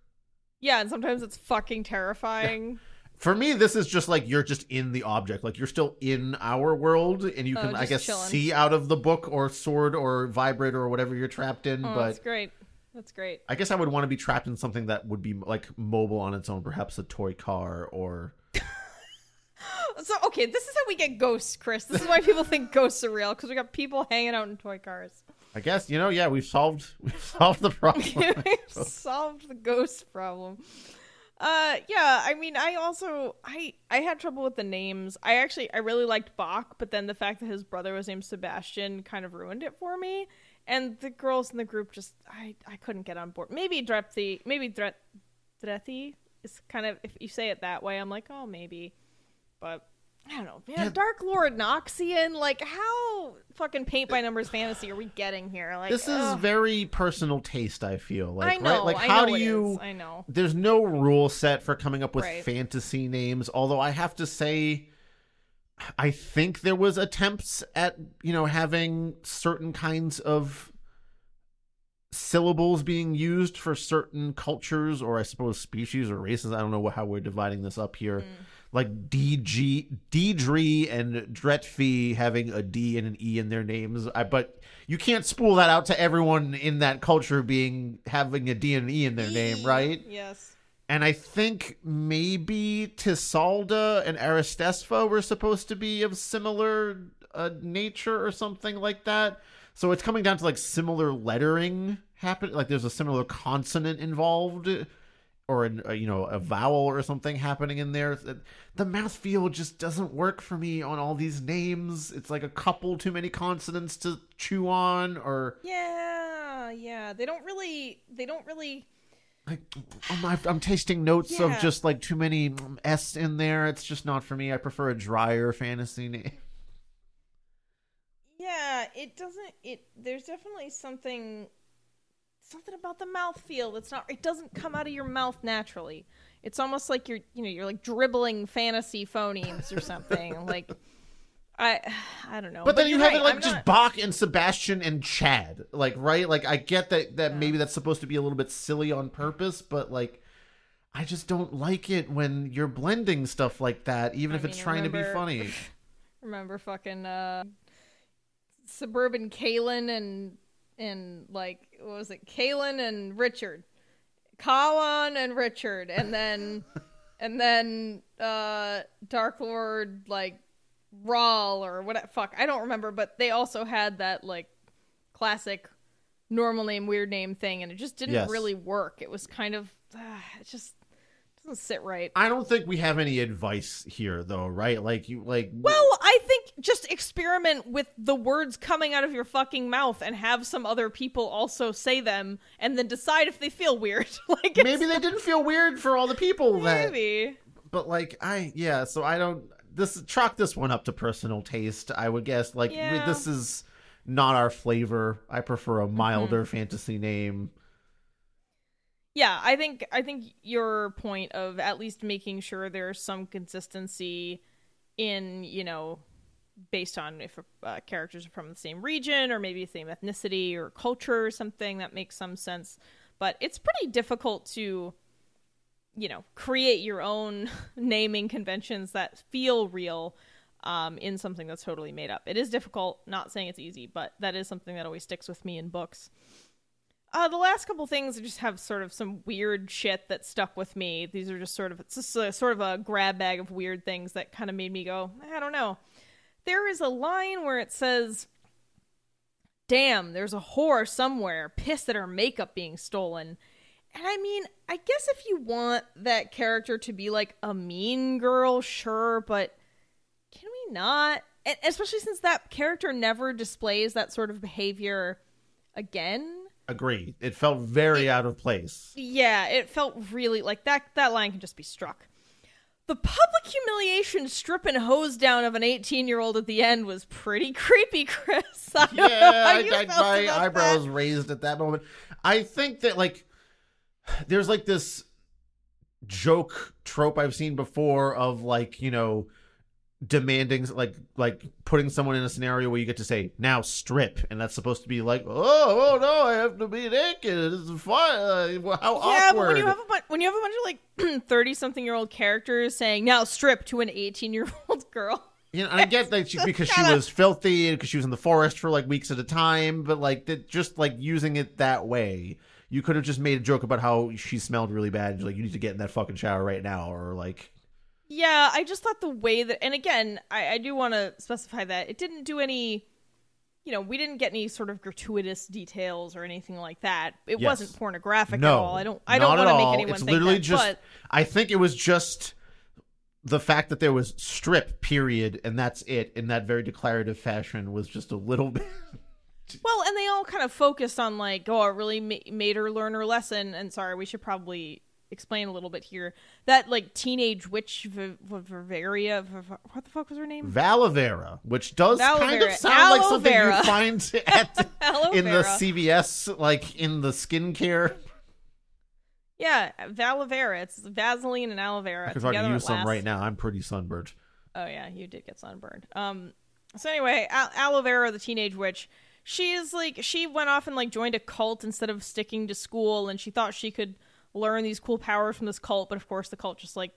yeah, and sometimes it's fucking terrifying. For me, this is just like you're just in the object, like you're still in our world, and you Oh, can, I guess, chilling. see out of the book or sword or vibrator or whatever you're trapped in. Oh, but that's great. That's great. I guess I would want to be trapped in something that would be like mobile on its own, perhaps a toy car or So okay, this is how we get ghosts, Chris. This is why people think ghosts are real because we got people hanging out in toy cars. I guess you know, yeah, we've solved we've solved the problem. We've solved the ghost problem. Uh yeah, I mean I also I I had trouble with the names. I actually I really liked Bach, but then the fact that his brother was named Sebastian kind of ruined it for me. And the girls in the group just I I couldn't get on board. Maybe Drepthi maybe Dret Drethi is kind of if you say it that way, I'm like, oh maybe. But I don't know, man. Yeah. Dark Lord Noxian, like how fucking paint by numbers fantasy are we getting here? Like this is ugh. very personal taste. I feel like I know. right, like I how know do you? is, I know. There's no rule set for coming up with Right. fantasy names. Although I have to say, I think there was attempts at you know having certain kinds of syllables being used for certain cultures or I suppose species or races. I don't know how we're dividing this up here. Mm. Like DG, Deidre and Dretfi having a D and an E in their names. I, but you can't spool that out to everyone in that culture being having a D and an E in their name, right? Yes. And I think maybe Tisalda and Aristespa were supposed to be of similar uh, nature or something like that. So it's coming down to like similar lettering happen. Like there's a similar consonant involved, or an, uh, you know a vowel or something happening in there. The mouthfeel just doesn't work for me on all these names. It's like a couple too many consonants to chew on, or Yeah, yeah. They don't really. They don't really. like I'm, I'm tasting notes of just like too many mm, s in there. It's just not for me. I prefer a drier fantasy name. Yeah, it doesn't. It there's definitely something. Something about the mouth feel that's not. It doesn't come out of your mouth naturally. It's almost like you're, you know, you're like dribbling fantasy phonemes or something. like, I, I don't know. But then you have right, it like I'm just not- Bach and Sebastian and Chad, like right? Like I get that that Yeah. maybe that's supposed to be a little bit silly on purpose, but like I just don't like it when you're blending stuff like that, even I if it's mean, trying to be funny. remember fucking uh suburban Kalen and and like what was it Kalen and Richard. Kawan and Richard. And then and then uh Dark Lord like Rawl or what fuck I don't remember but they also had that like classic normal name weird name thing and it just didn't Yes. really work. It was kind of uh, it just doesn't sit right I don't think we have any advice here though, right? Like you like Well, I think just experiment with the words coming out of your fucking mouth and have some other people also say them and then decide if they feel weird. like it's- maybe they didn't feel weird for all the people that maybe. but like I yeah, so I don't this chalk this one up to personal taste. I would guess like Yeah. Mm-hmm. this is not our flavor. I prefer a milder fantasy name. Yeah, I think I think your point of at least making sure there's some consistency in, you know, based on if uh, characters are from the same region or maybe the same ethnicity or culture or something that makes some sense. But it's pretty difficult to, you know, create your own naming conventions that feel real um, in something that's totally made up. It is difficult. Not saying it's easy, but that is something that always sticks with me in books. Uh, the last couple things just have sort of some weird shit that stuck with me. These are just sort of it's just a, sort of a grab bag of weird things that kind of made me go, I don't know. There is a line where it says, "Damn, there's a whore somewhere pissed at her makeup being stolen." And I mean, I guess if you want that character to be like a mean girl, sure, but can we not? And especially since that character never displays that sort of behavior again. Agreed. It felt very out of place. Yeah, it felt really like that. That line can just be struck. The public humiliation strip and hose down of an 18 year old at the end was pretty creepy, Chris. I Yeah, I, I, my eyebrows that. raised at that moment. I think that like there's like this joke trope I've seen before of like you know demanding like like putting someone in a scenario where you get to say now strip and that's supposed to be like oh oh no I have to be naked it's fine uh, how Yeah, awkward but when you have a bunch, when you have a bunch of like 30 something year old characters saying now strip to an 18 year old girl. You know, and I get that she, because she was filthy and because she was in the forest for like weeks at a time, but like that, just like using it that way, you could have just made a joke about how she smelled really bad. And like, you need to get in that fucking shower right now, or like, Yeah, I just thought the way that, and again, I, I do want to specify that it didn't do any, you know, we didn't get any sort of gratuitous details or anything like that. It Yes. wasn't pornographic no, at all. I don't, I don't not at want to make anyone It's think literally that, just. but I think it was just the fact that there was strip period and that's it in that very declarative fashion was just a little bit. well, and they all kind of focused on like, oh, it really ma- made her learn her lesson. And sorry, we should probably explain a little bit here that like teenage witch v- v- v- what the fuck was her name? Valavera, which does Aloe kind of sound like something vera. you find at in the. CVS, like in the skincare. Yeah, aloe vera. It's Vaseline and aloe vera. If I use some right now. I'm pretty sunburned. Oh yeah, you did get sunburned. Um, so anyway, Al- aloe vera, the teenage witch, she's like she went off and like joined a cult instead of sticking to school, and she thought she could learn these cool powers from this cult, but of course the cult just like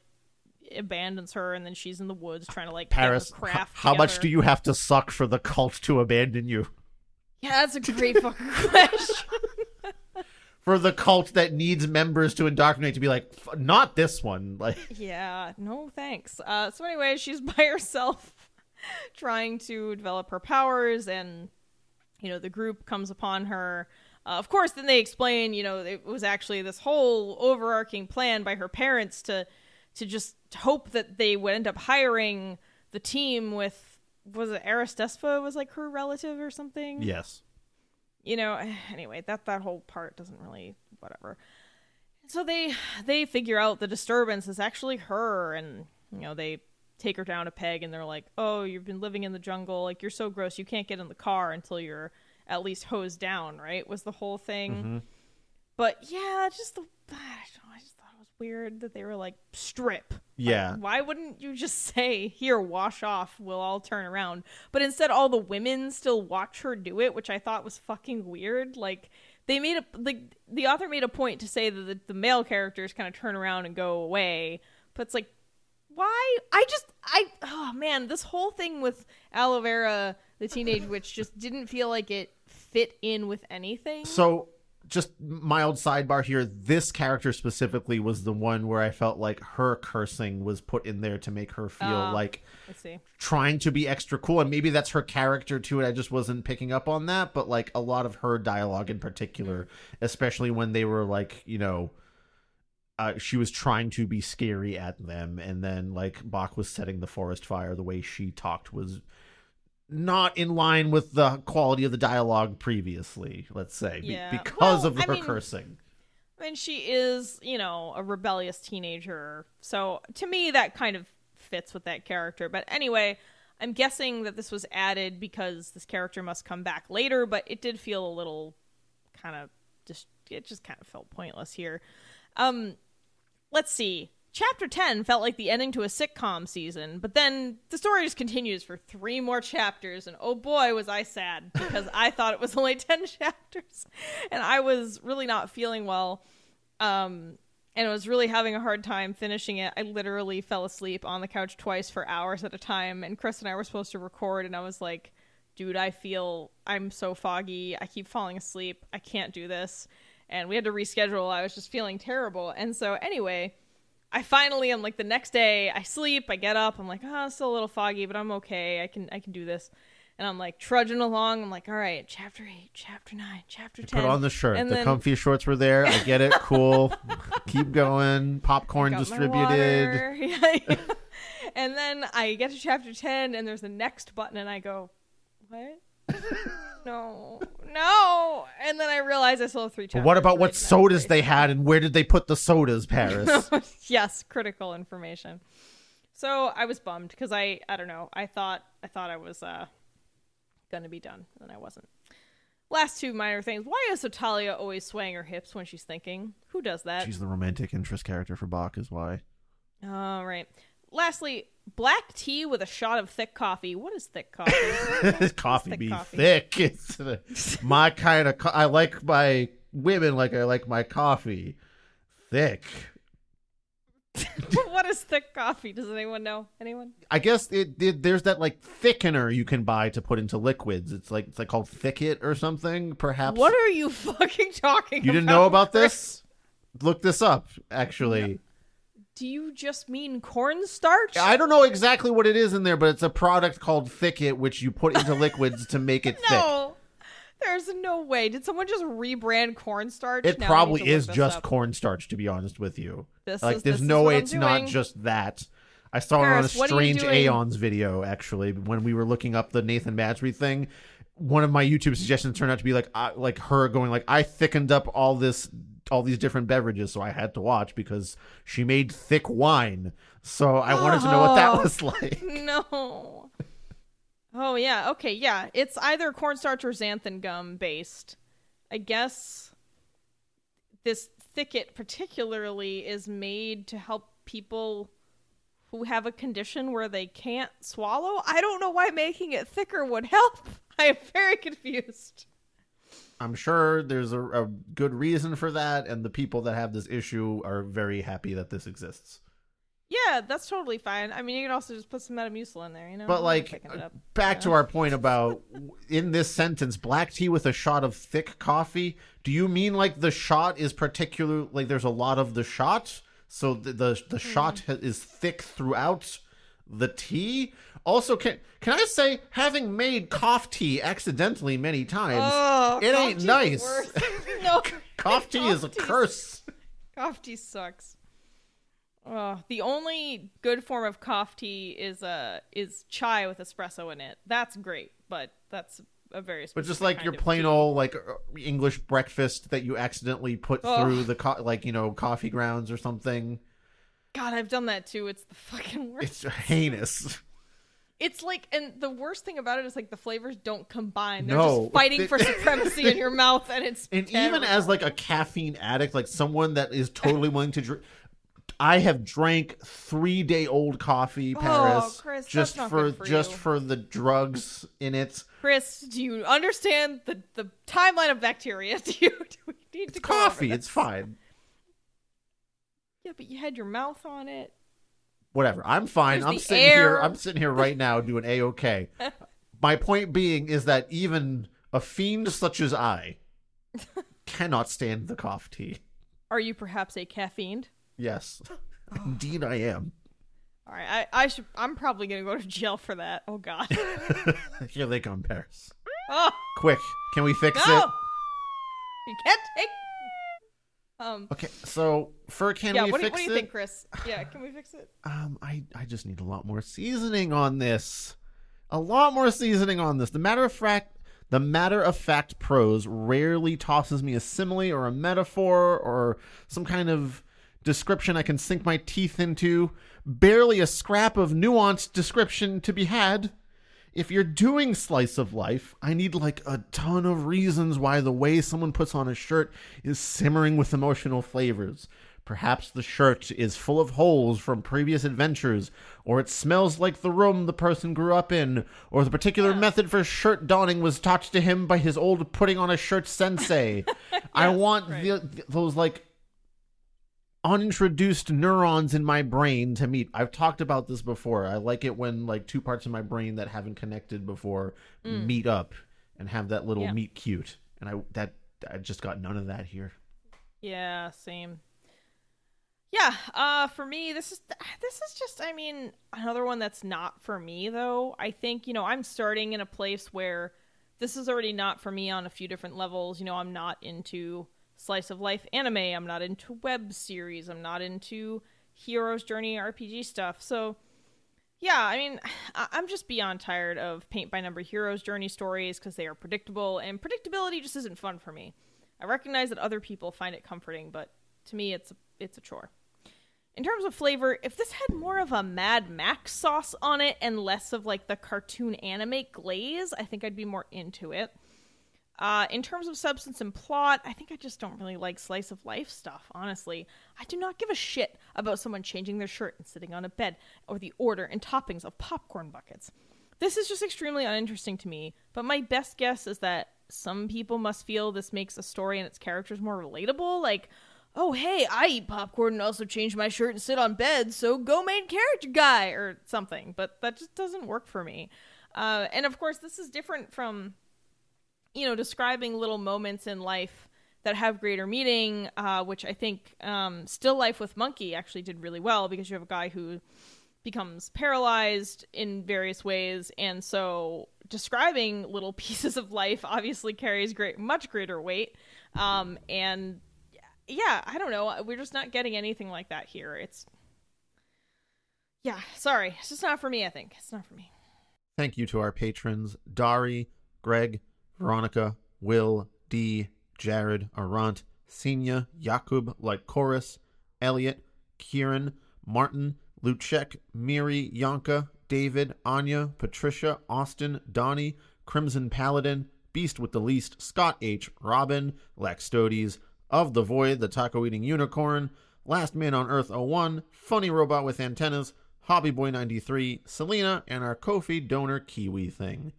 abandons her, and then she's in the woods trying to like get her Paris, h- craft. how much do you have to suck for the cult to abandon you? Yeah, that's a great fucking question. For the cult that needs members to indoctrinate to be like, "F- not this one. Like, Yeah, no thanks. Uh, so anyway, she's by herself, trying to develop her powers, and you know the group comes upon her. Uh, of course, then they explain, you know, it was actually this whole overarching plan by her parents to to just hope that they would end up hiring the team with was it Aristespa was like her relative or something? Yes. you know anyway that that whole part doesn't really whatever. So they they figure out the disturbance is actually her and you know they take her down a peg and they're like oh you've been living in the jungle. Like you're so gross. You can't get in the car until you're at least hosed down right was the whole thing mm-hmm. but yeah just the I don't know, I just thought it was weird that they were like strip Yeah. like, why wouldn't you just say, here, wash off, we'll all turn around? But instead, all the women still watch her do it, which I thought was fucking weird. Like, they made a, like, the author made a point to say that the, the male characters kind of turn around and go away. But it's like, why? I just, I, oh man, this whole thing with aloe vera, the teenage witch, just didn't feel like it fit in with anything. So, just mild sidebar here. This character specifically was the one where I felt like her cursing was put in there to make her feel Oh. like trying to be extra cool. And maybe that's her character too. And I just wasn't picking up on that. But like a lot of her dialogue in particular, especially when they were like, you know, uh, she was trying to be scary at them. And then like Bach was setting the forest fire. The way she talked was not in line with the quality of the dialogue previously, let's say, be- because Well, of I her mean- cursing. I mean, she is, you know, a rebellious teenager. So to me, that kind of fits with that character. But anyway, I'm guessing that this was added because this character must come back later, but it did feel a little kind of just, it just kind of felt pointless here. Um, let's see. Chapter 10 felt like the ending to a sitcom season, but then the story just continues for three more chapters, and oh boy, was I sad because I thought it was only 10 chapters, and I was really not feeling well. Um, and I was really having a hard time finishing it. I literally fell asleep on the couch twice for hours at a time, and Chris and I were supposed to record, and I was like, dude, I feel I'm so foggy. I keep falling asleep. I can't do this. And we had to reschedule. I was just feeling terrible. And so, anyway, I finally am like the next day I sleep, I get up, I'm like, oh, it's still a little foggy, but I'm okay. I can I can do this. And I'm like trudging along. I'm like, all right, chapter eight, chapter nine, chapter ten. Put on the shirt. And the then- comfy shorts were there. I get it. Cool. Keep going. Popcorn distributed. Yeah, yeah. and then I get to chapter 10 and there's the next button and I go, what? no, no. And then I realized I still have three chapters. What about what read, and I'm sodas they had and where did they put the sodas, Paris? yes, critical information. So I was bummed because I, I don't know. I thought, I thought I was, uh, gonna be done and I wasn't. Last two minor things. Why is Sotalia always swaying her hips when she's thinking? Who does that? She's the romantic interest character for Bach, is why. All right. Lastly, black tea with a shot of thick coffee. What is thick coffee? coffee thick be coffee? thick. It's uh, my kind of. Co- I like my women like I like my coffee thick. what is thick coffee? Does anyone know? Anyone? I guess it, it there's that like thickener you can buy to put into liquids. It's like it's like called Thick-It or something. Perhaps What are you fucking talking you about? didn't know about this? Look this up. Actually, Do you just mean cornstarch? I don't know exactly what it is in there, but it's a product called Thick-It, which you put into liquids to make it thick. no. There's no way. Did someone just rebrand cornstarch? It Now probably need to look is just up. cornstarch, to be honest with you. This like, is- there's no way I'm it's not just that. I saw it on a Paris, what are you strange doing? Aeons video actually when we were looking up the Nathan Madsby thing. One of my YouTube suggestions turned out to be like, I, like her going like, I thickened up all this, all these different beverages, so I had to watch because she made thick wine. So I wanted to know what that Oh. was like. No. Oh yeah, okay, yeah. It's either cornstarch or xanthan gum based. I guess this Thick-It particularly is made to help people who have a condition where they can't swallow. I don't know why making it thicker would help. I am very confused. I'm sure there's a, a good reason for that, and the people that have this issue are very happy that this exists. Yeah, that's totally fine. I mean, you can also just put some Metamucil in there, you know. But like, up. back to our point about in this sentence, black tea with a shot of thick coffee. Do you mean like the shot is particular? Like there's a lot of the shot, so the the, the Hmm. shot is thick throughout the tea. Also, can can I say, having made cough tea accidentally many times, Oh, it ain't nice. no, cough tea is a curse. Cough tea sucks. Oh, the only good form of cough tea is uh is chai with espresso in it. That's great, but that's a very But just like your plain tea. old like uh, English breakfast that you accidentally put Ugh. through the co- like you know coffee grounds or something. God, I've done that too. It's the fucking worst. It's heinous. It's like, and the worst thing about it is like the flavors don't combine. They're No. just fighting for supremacy in your mouth, and it's And even as like a caffeine addict, like someone that is totally willing to drink, I have drank three day old coffee, oh, Paris, Oh, Chris, that's just for, for just for the drugs in it. Chris, do you understand the the timeline of bacteria? Do you do we need to It's over coffee. It's fine. Yeah, but you had your mouth on it. Whatever. I'm fine. There's I'm sitting here. I'm sitting here right now doing a okay. My point being is that even a fiend such as I cannot stand the cough tea. Are you perhaps a caffeine? Yes, Oh. indeed I am. All right, I, I should. I'm probably gonna go to jail for that. Oh God. Here they come, Paris. oh Quick, can we fix no! it? You can't take. Um. Okay, so for can yeah. we What do, you, fix what do you it? think, Chris? Yeah. Can we fix it? Um, I I just need a lot more seasoning on this. A lot more seasoning on this. The matter of fact, the matter of fact prose rarely tosses me a simile or a metaphor or some kind of description I can sink my teeth into. Barely a scrap of nuanced description to be had. If you're doing slice of life, I need like a ton of reasons why the way someone puts on a shirt is simmering with emotional flavors. Perhaps the shirt is full of holes from previous adventures, or it smells like the room the person grew up in, or the particular method for shirt donning was taught to him by his old putting on a shirt sensei. I want right. the, th- those like unintroduced neurons in my brain to meet. I've talked about this before. I like it when like two parts of my brain that haven't connected before meet up and have that little Mm. Yeah. meet cute. And I that I just got none of that here. Yeah. Same. Yeah. Uh, for me, this is this is just. I mean, another one that's not for me though. I think you know I'm starting in a place where this is already not for me on a few different levels. You know, I'm not into slice of life anime. I'm not into web series. I'm not into hero's journey RPG stuff. So yeah, I mean, I- I'm just beyond tired of paint by number heroes journey stories because they are predictable, and predictability just isn't fun for me. I recognize that other people find it comforting, but to me, it's a, it's a chore. In terms of flavor, if this had more of a Mad Max sauce on it and less of like the cartoon anime glaze, I think I'd be more into it. Uh, in terms of substance and plot, I think I just don't really like slice of life stuff, honestly. I do not give a shit about someone changing their shirt and sitting on a bed, or the order and toppings of popcorn buckets. This is just extremely uninteresting to me, but my best guess is that some people must feel this makes a story and its characters more relatable. Like, oh, hey, I eat popcorn and also change my shirt and sit on bed, so go main character guy, or something. But that just doesn't work for me. Uh, and of course, this is different from you know, describing little moments in life that have greater meaning, uh, which I think um, Still Life with Monkey actually did really well because you have a guy who becomes paralyzed in various ways, and so describing little pieces of life obviously carries great, much greater weight. Um, and yeah, I don't know, we're just not getting anything like that here. It's yeah, sorry, it's just not for me. I think it's not for me. Thank you to our patrons Dari, Greg, Veronica, Will, D, Jared, Arant, Senya, Jakub, Lycoris, Elliot, Kieran, Martin, Luchek, Miri, Yanka, David, Anya, Patricia, Austin, Donnie, Crimson Paladin, Beast with the Least, Scott H., Robin, Laxtodes, Of the Void, the Taco Eating Unicorn, Last Man on Earth 01, Funny Robot with Antennas, Hobby Boy 93, Selena, and our Ko-fi donor Kiwi thing.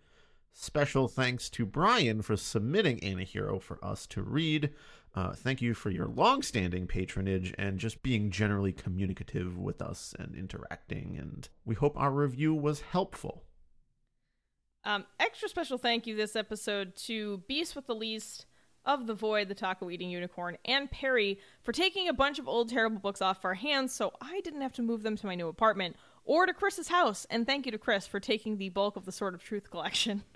Special thanks to Brian for submitting Ain't a Hero for us to read. Uh, thank you for your long-standing patronage and just being generally communicative with us and interacting. And we hope our review was helpful. Um, extra special thank you this episode to Beast with the Least of the Void, the Taco Eating Unicorn, and Perry for taking a bunch of old terrible books off our hands so I didn't have to move them to my new apartment or to Chris's house. And thank you to Chris for taking the bulk of the Sword of Truth collection.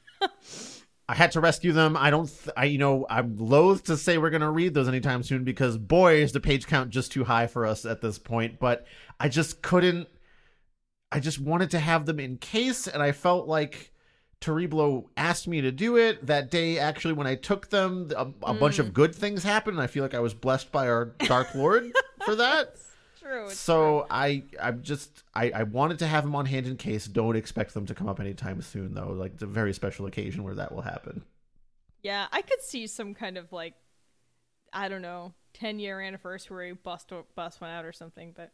I had to rescue them. I don't, th- I you know, I'm loath to say we're gonna read those anytime soon because boy, is the page count just too high for us at this point. But I just couldn't. I just wanted to have them in case, and I felt like Teriblo asked me to do it that day. Actually, when I took them, a, a bunch of mm. good things happened. And I feel like I was blessed by our Dark Lord for that. True. it's So I, I'm just, I, I wanted to have them on hand in case. Don't expect them to come up anytime soon, though. Like it's a very special occasion where that will happen. Yeah, I could see some kind of like, I don't know, ten year anniversary bust bust one out or something. But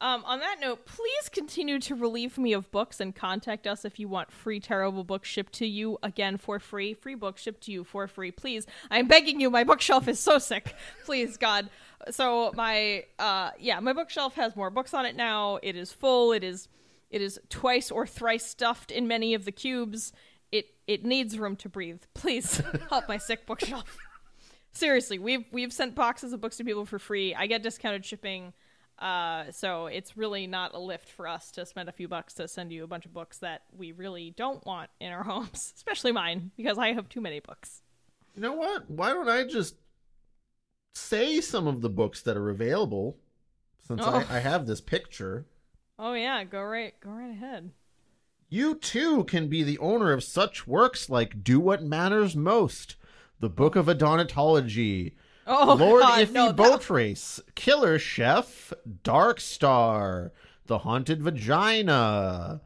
um, on that note, please continue to relieve me of books and contact us if you want free terrible books shipped to you again for free. Free books shipped to you for free, please. I'm begging you. My bookshelf is so sick. Please, God. So my uh, yeah, my bookshelf has more books on it now. It is full. It is it is twice or thrice stuffed in many of the cubes. It it needs room to breathe. Please help my sick bookshelf. Seriously, we've we've sent boxes of books to people for free. I get discounted shipping. Uh, so it's really not a lift for us to spend a few bucks to send you a bunch of books that we really don't want in our homes, especially mine, because I have too many books. You know what? Why don't I just say some of the books that are available since Oh. I, I have this picture? Oh yeah, go right go right ahead. You too can be the owner of such works like Do What Matters Most, The Book of Adonatology, Oh Lord God, Iffy no, that- Race, Killer Chef, Dark Star, The Haunted Vagina,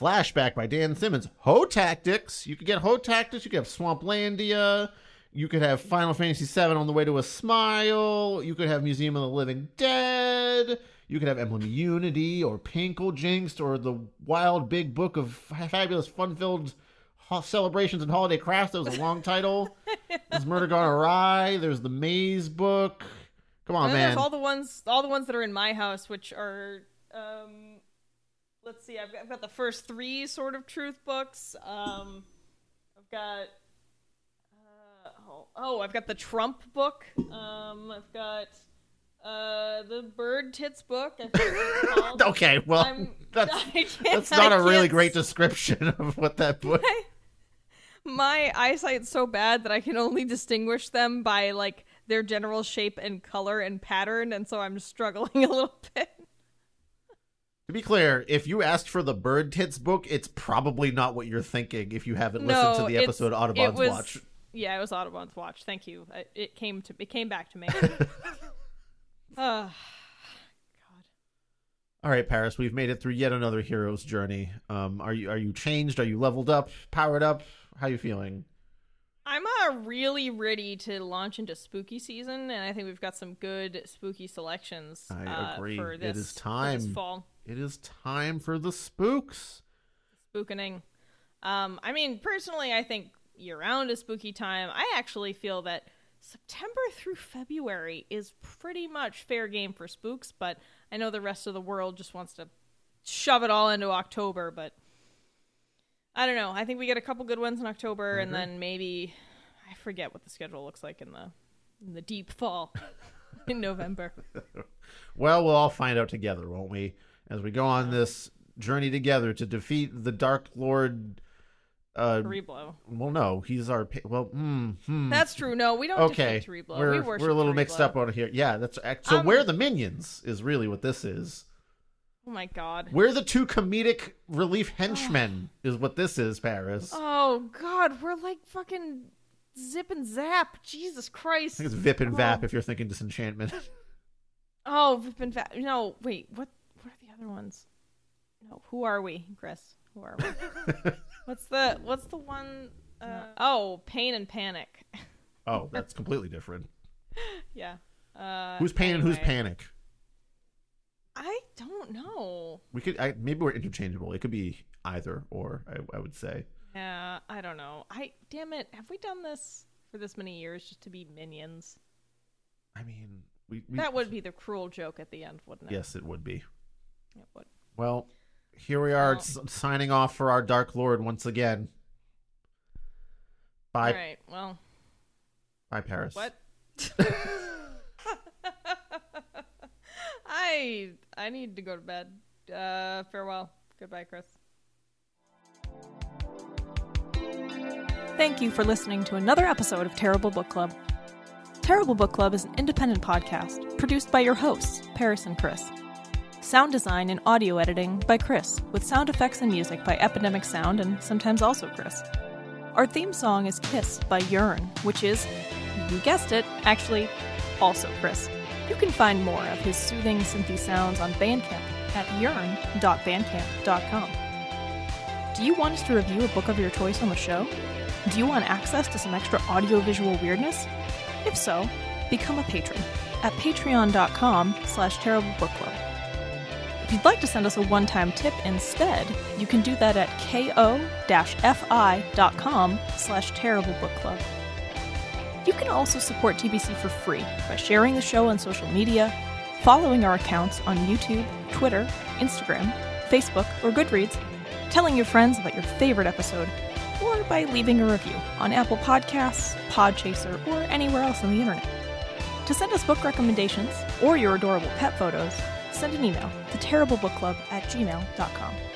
Flashback by Dan Simmons, Ho Tactics. You could get Ho Tactics, you could have Swamplandia, you could have Final Fantasy VII on the way to a smile, you could have Museum of the Living Dead, you could have Emblem Unity, or Pinkle Jinxed, or The Wild Big Book of Fabulous Fun Filled Celebrations and Holiday Crafts. That was a long title. There's Murder Gone Awry. There's the Maze book. Come on, man. there's all the ones all the ones that are in my house, which are um let's see, I've got, I've got the first three Sword of Truth books. Um I've got uh, oh, I've got the Trump book. Um I've got uh the bird tits book. I forget what it's called. okay, well, I'm- that's that's not I a really great description of what that book. my eyesight's so bad that I can only distinguish them by like their general shape and color and pattern, and so I'm struggling a little bit. To be clear, if you asked for the Bird Tits book, it's probably not what you're thinking. If you haven't listened to the episode Audubon's was- Watch, Yeah, it was Audubon's watch. Thank you. It, it came to it came back to me. uh, God. all right, Paris, we've made it through yet another hero's journey. Um, are you are you changed? Are you leveled up? Powered up? How are you feeling? I'm uh, really ready to launch into spooky season, and I think we've got some good spooky selections. I uh, agree. For this, is for time. this fall. It is time for the spooks. spookening. Um, I mean, personally, I think year round is spooky time. I actually feel that September through February is pretty much fair game for spooks, but I know the rest of the world just wants to shove it all into October, but I don't know. I think we get a couple good ones in October and then maybe I forget what the schedule looks like in the in the deep fall in November. Well, we'll all find out together, won't we? As we go on this journey together to defeat the Dark Lord. Uh, Reblow. well, no, he's our. pa- Well, hmm, hmm. That's true. No, we don't okay. Reblow. We're we we're a little mixed up on here. Yeah, that's so. Um, we're the minions is really what this is. Oh my god. We're the two comedic relief henchmen is what this is, Paris. Oh God, we're like fucking zip and zap. Jesus Christ. I think it's Vip and Vap Oh. if you're thinking disenchantment. Oh, Vip and Vap. No, wait. What? What are the other ones? No, who are we, Chris? Who are we? what's the What's the one? Uh, oh, Pain and Panic. oh, that's completely different. yeah. Uh, Who's pain and who's panic? I don't know. We could I, maybe we're interchangeable. It could be either or. I, I would say. Yeah, I don't know. I damn it, have we done this for this many years just to be minions? I mean, we, we That would be the cruel joke at the end, wouldn't it? yes, it would be. It would. Well, here we are Well. s- signing off for our Dark Lord once again. Bye, All right. Well, bye, Paris. what? I I need to go to bed. Uh, farewell. Goodbye, Chris. Thank you for listening to another episode of Terrible Book Club. Terrible Book Club is an independent podcast produced by your hosts, Paris and Chris. Sound design and audio editing by Chris, with sound effects and music by Epidemic Sound and sometimes also Chris. Our theme song is Kiss by Yearn, which is, you guessed it, actually also Chris. You can find more of his soothing synthy sounds on Bandcamp at yearn.bandcamp.com. Do you want us to review a book of your choice on the show? Do you want access to some extra audiovisual weirdness? If so, become a patron at patreon.com slash terriblebookclub. If you'd like to send us a one-time tip instead, you can do that at ko-fi.com slash terriblebookclub. You can also support TBC for free by sharing the show on social media, following our accounts on YouTube, Twitter, Instagram, Facebook, or Goodreads, telling your friends about your favorite episode, or by leaving a review on Apple Podcasts, Podchaser, or anywhere else on the internet. To send us book recommendations or your adorable pet photos, send an email to terriblebookclub at gmail.com.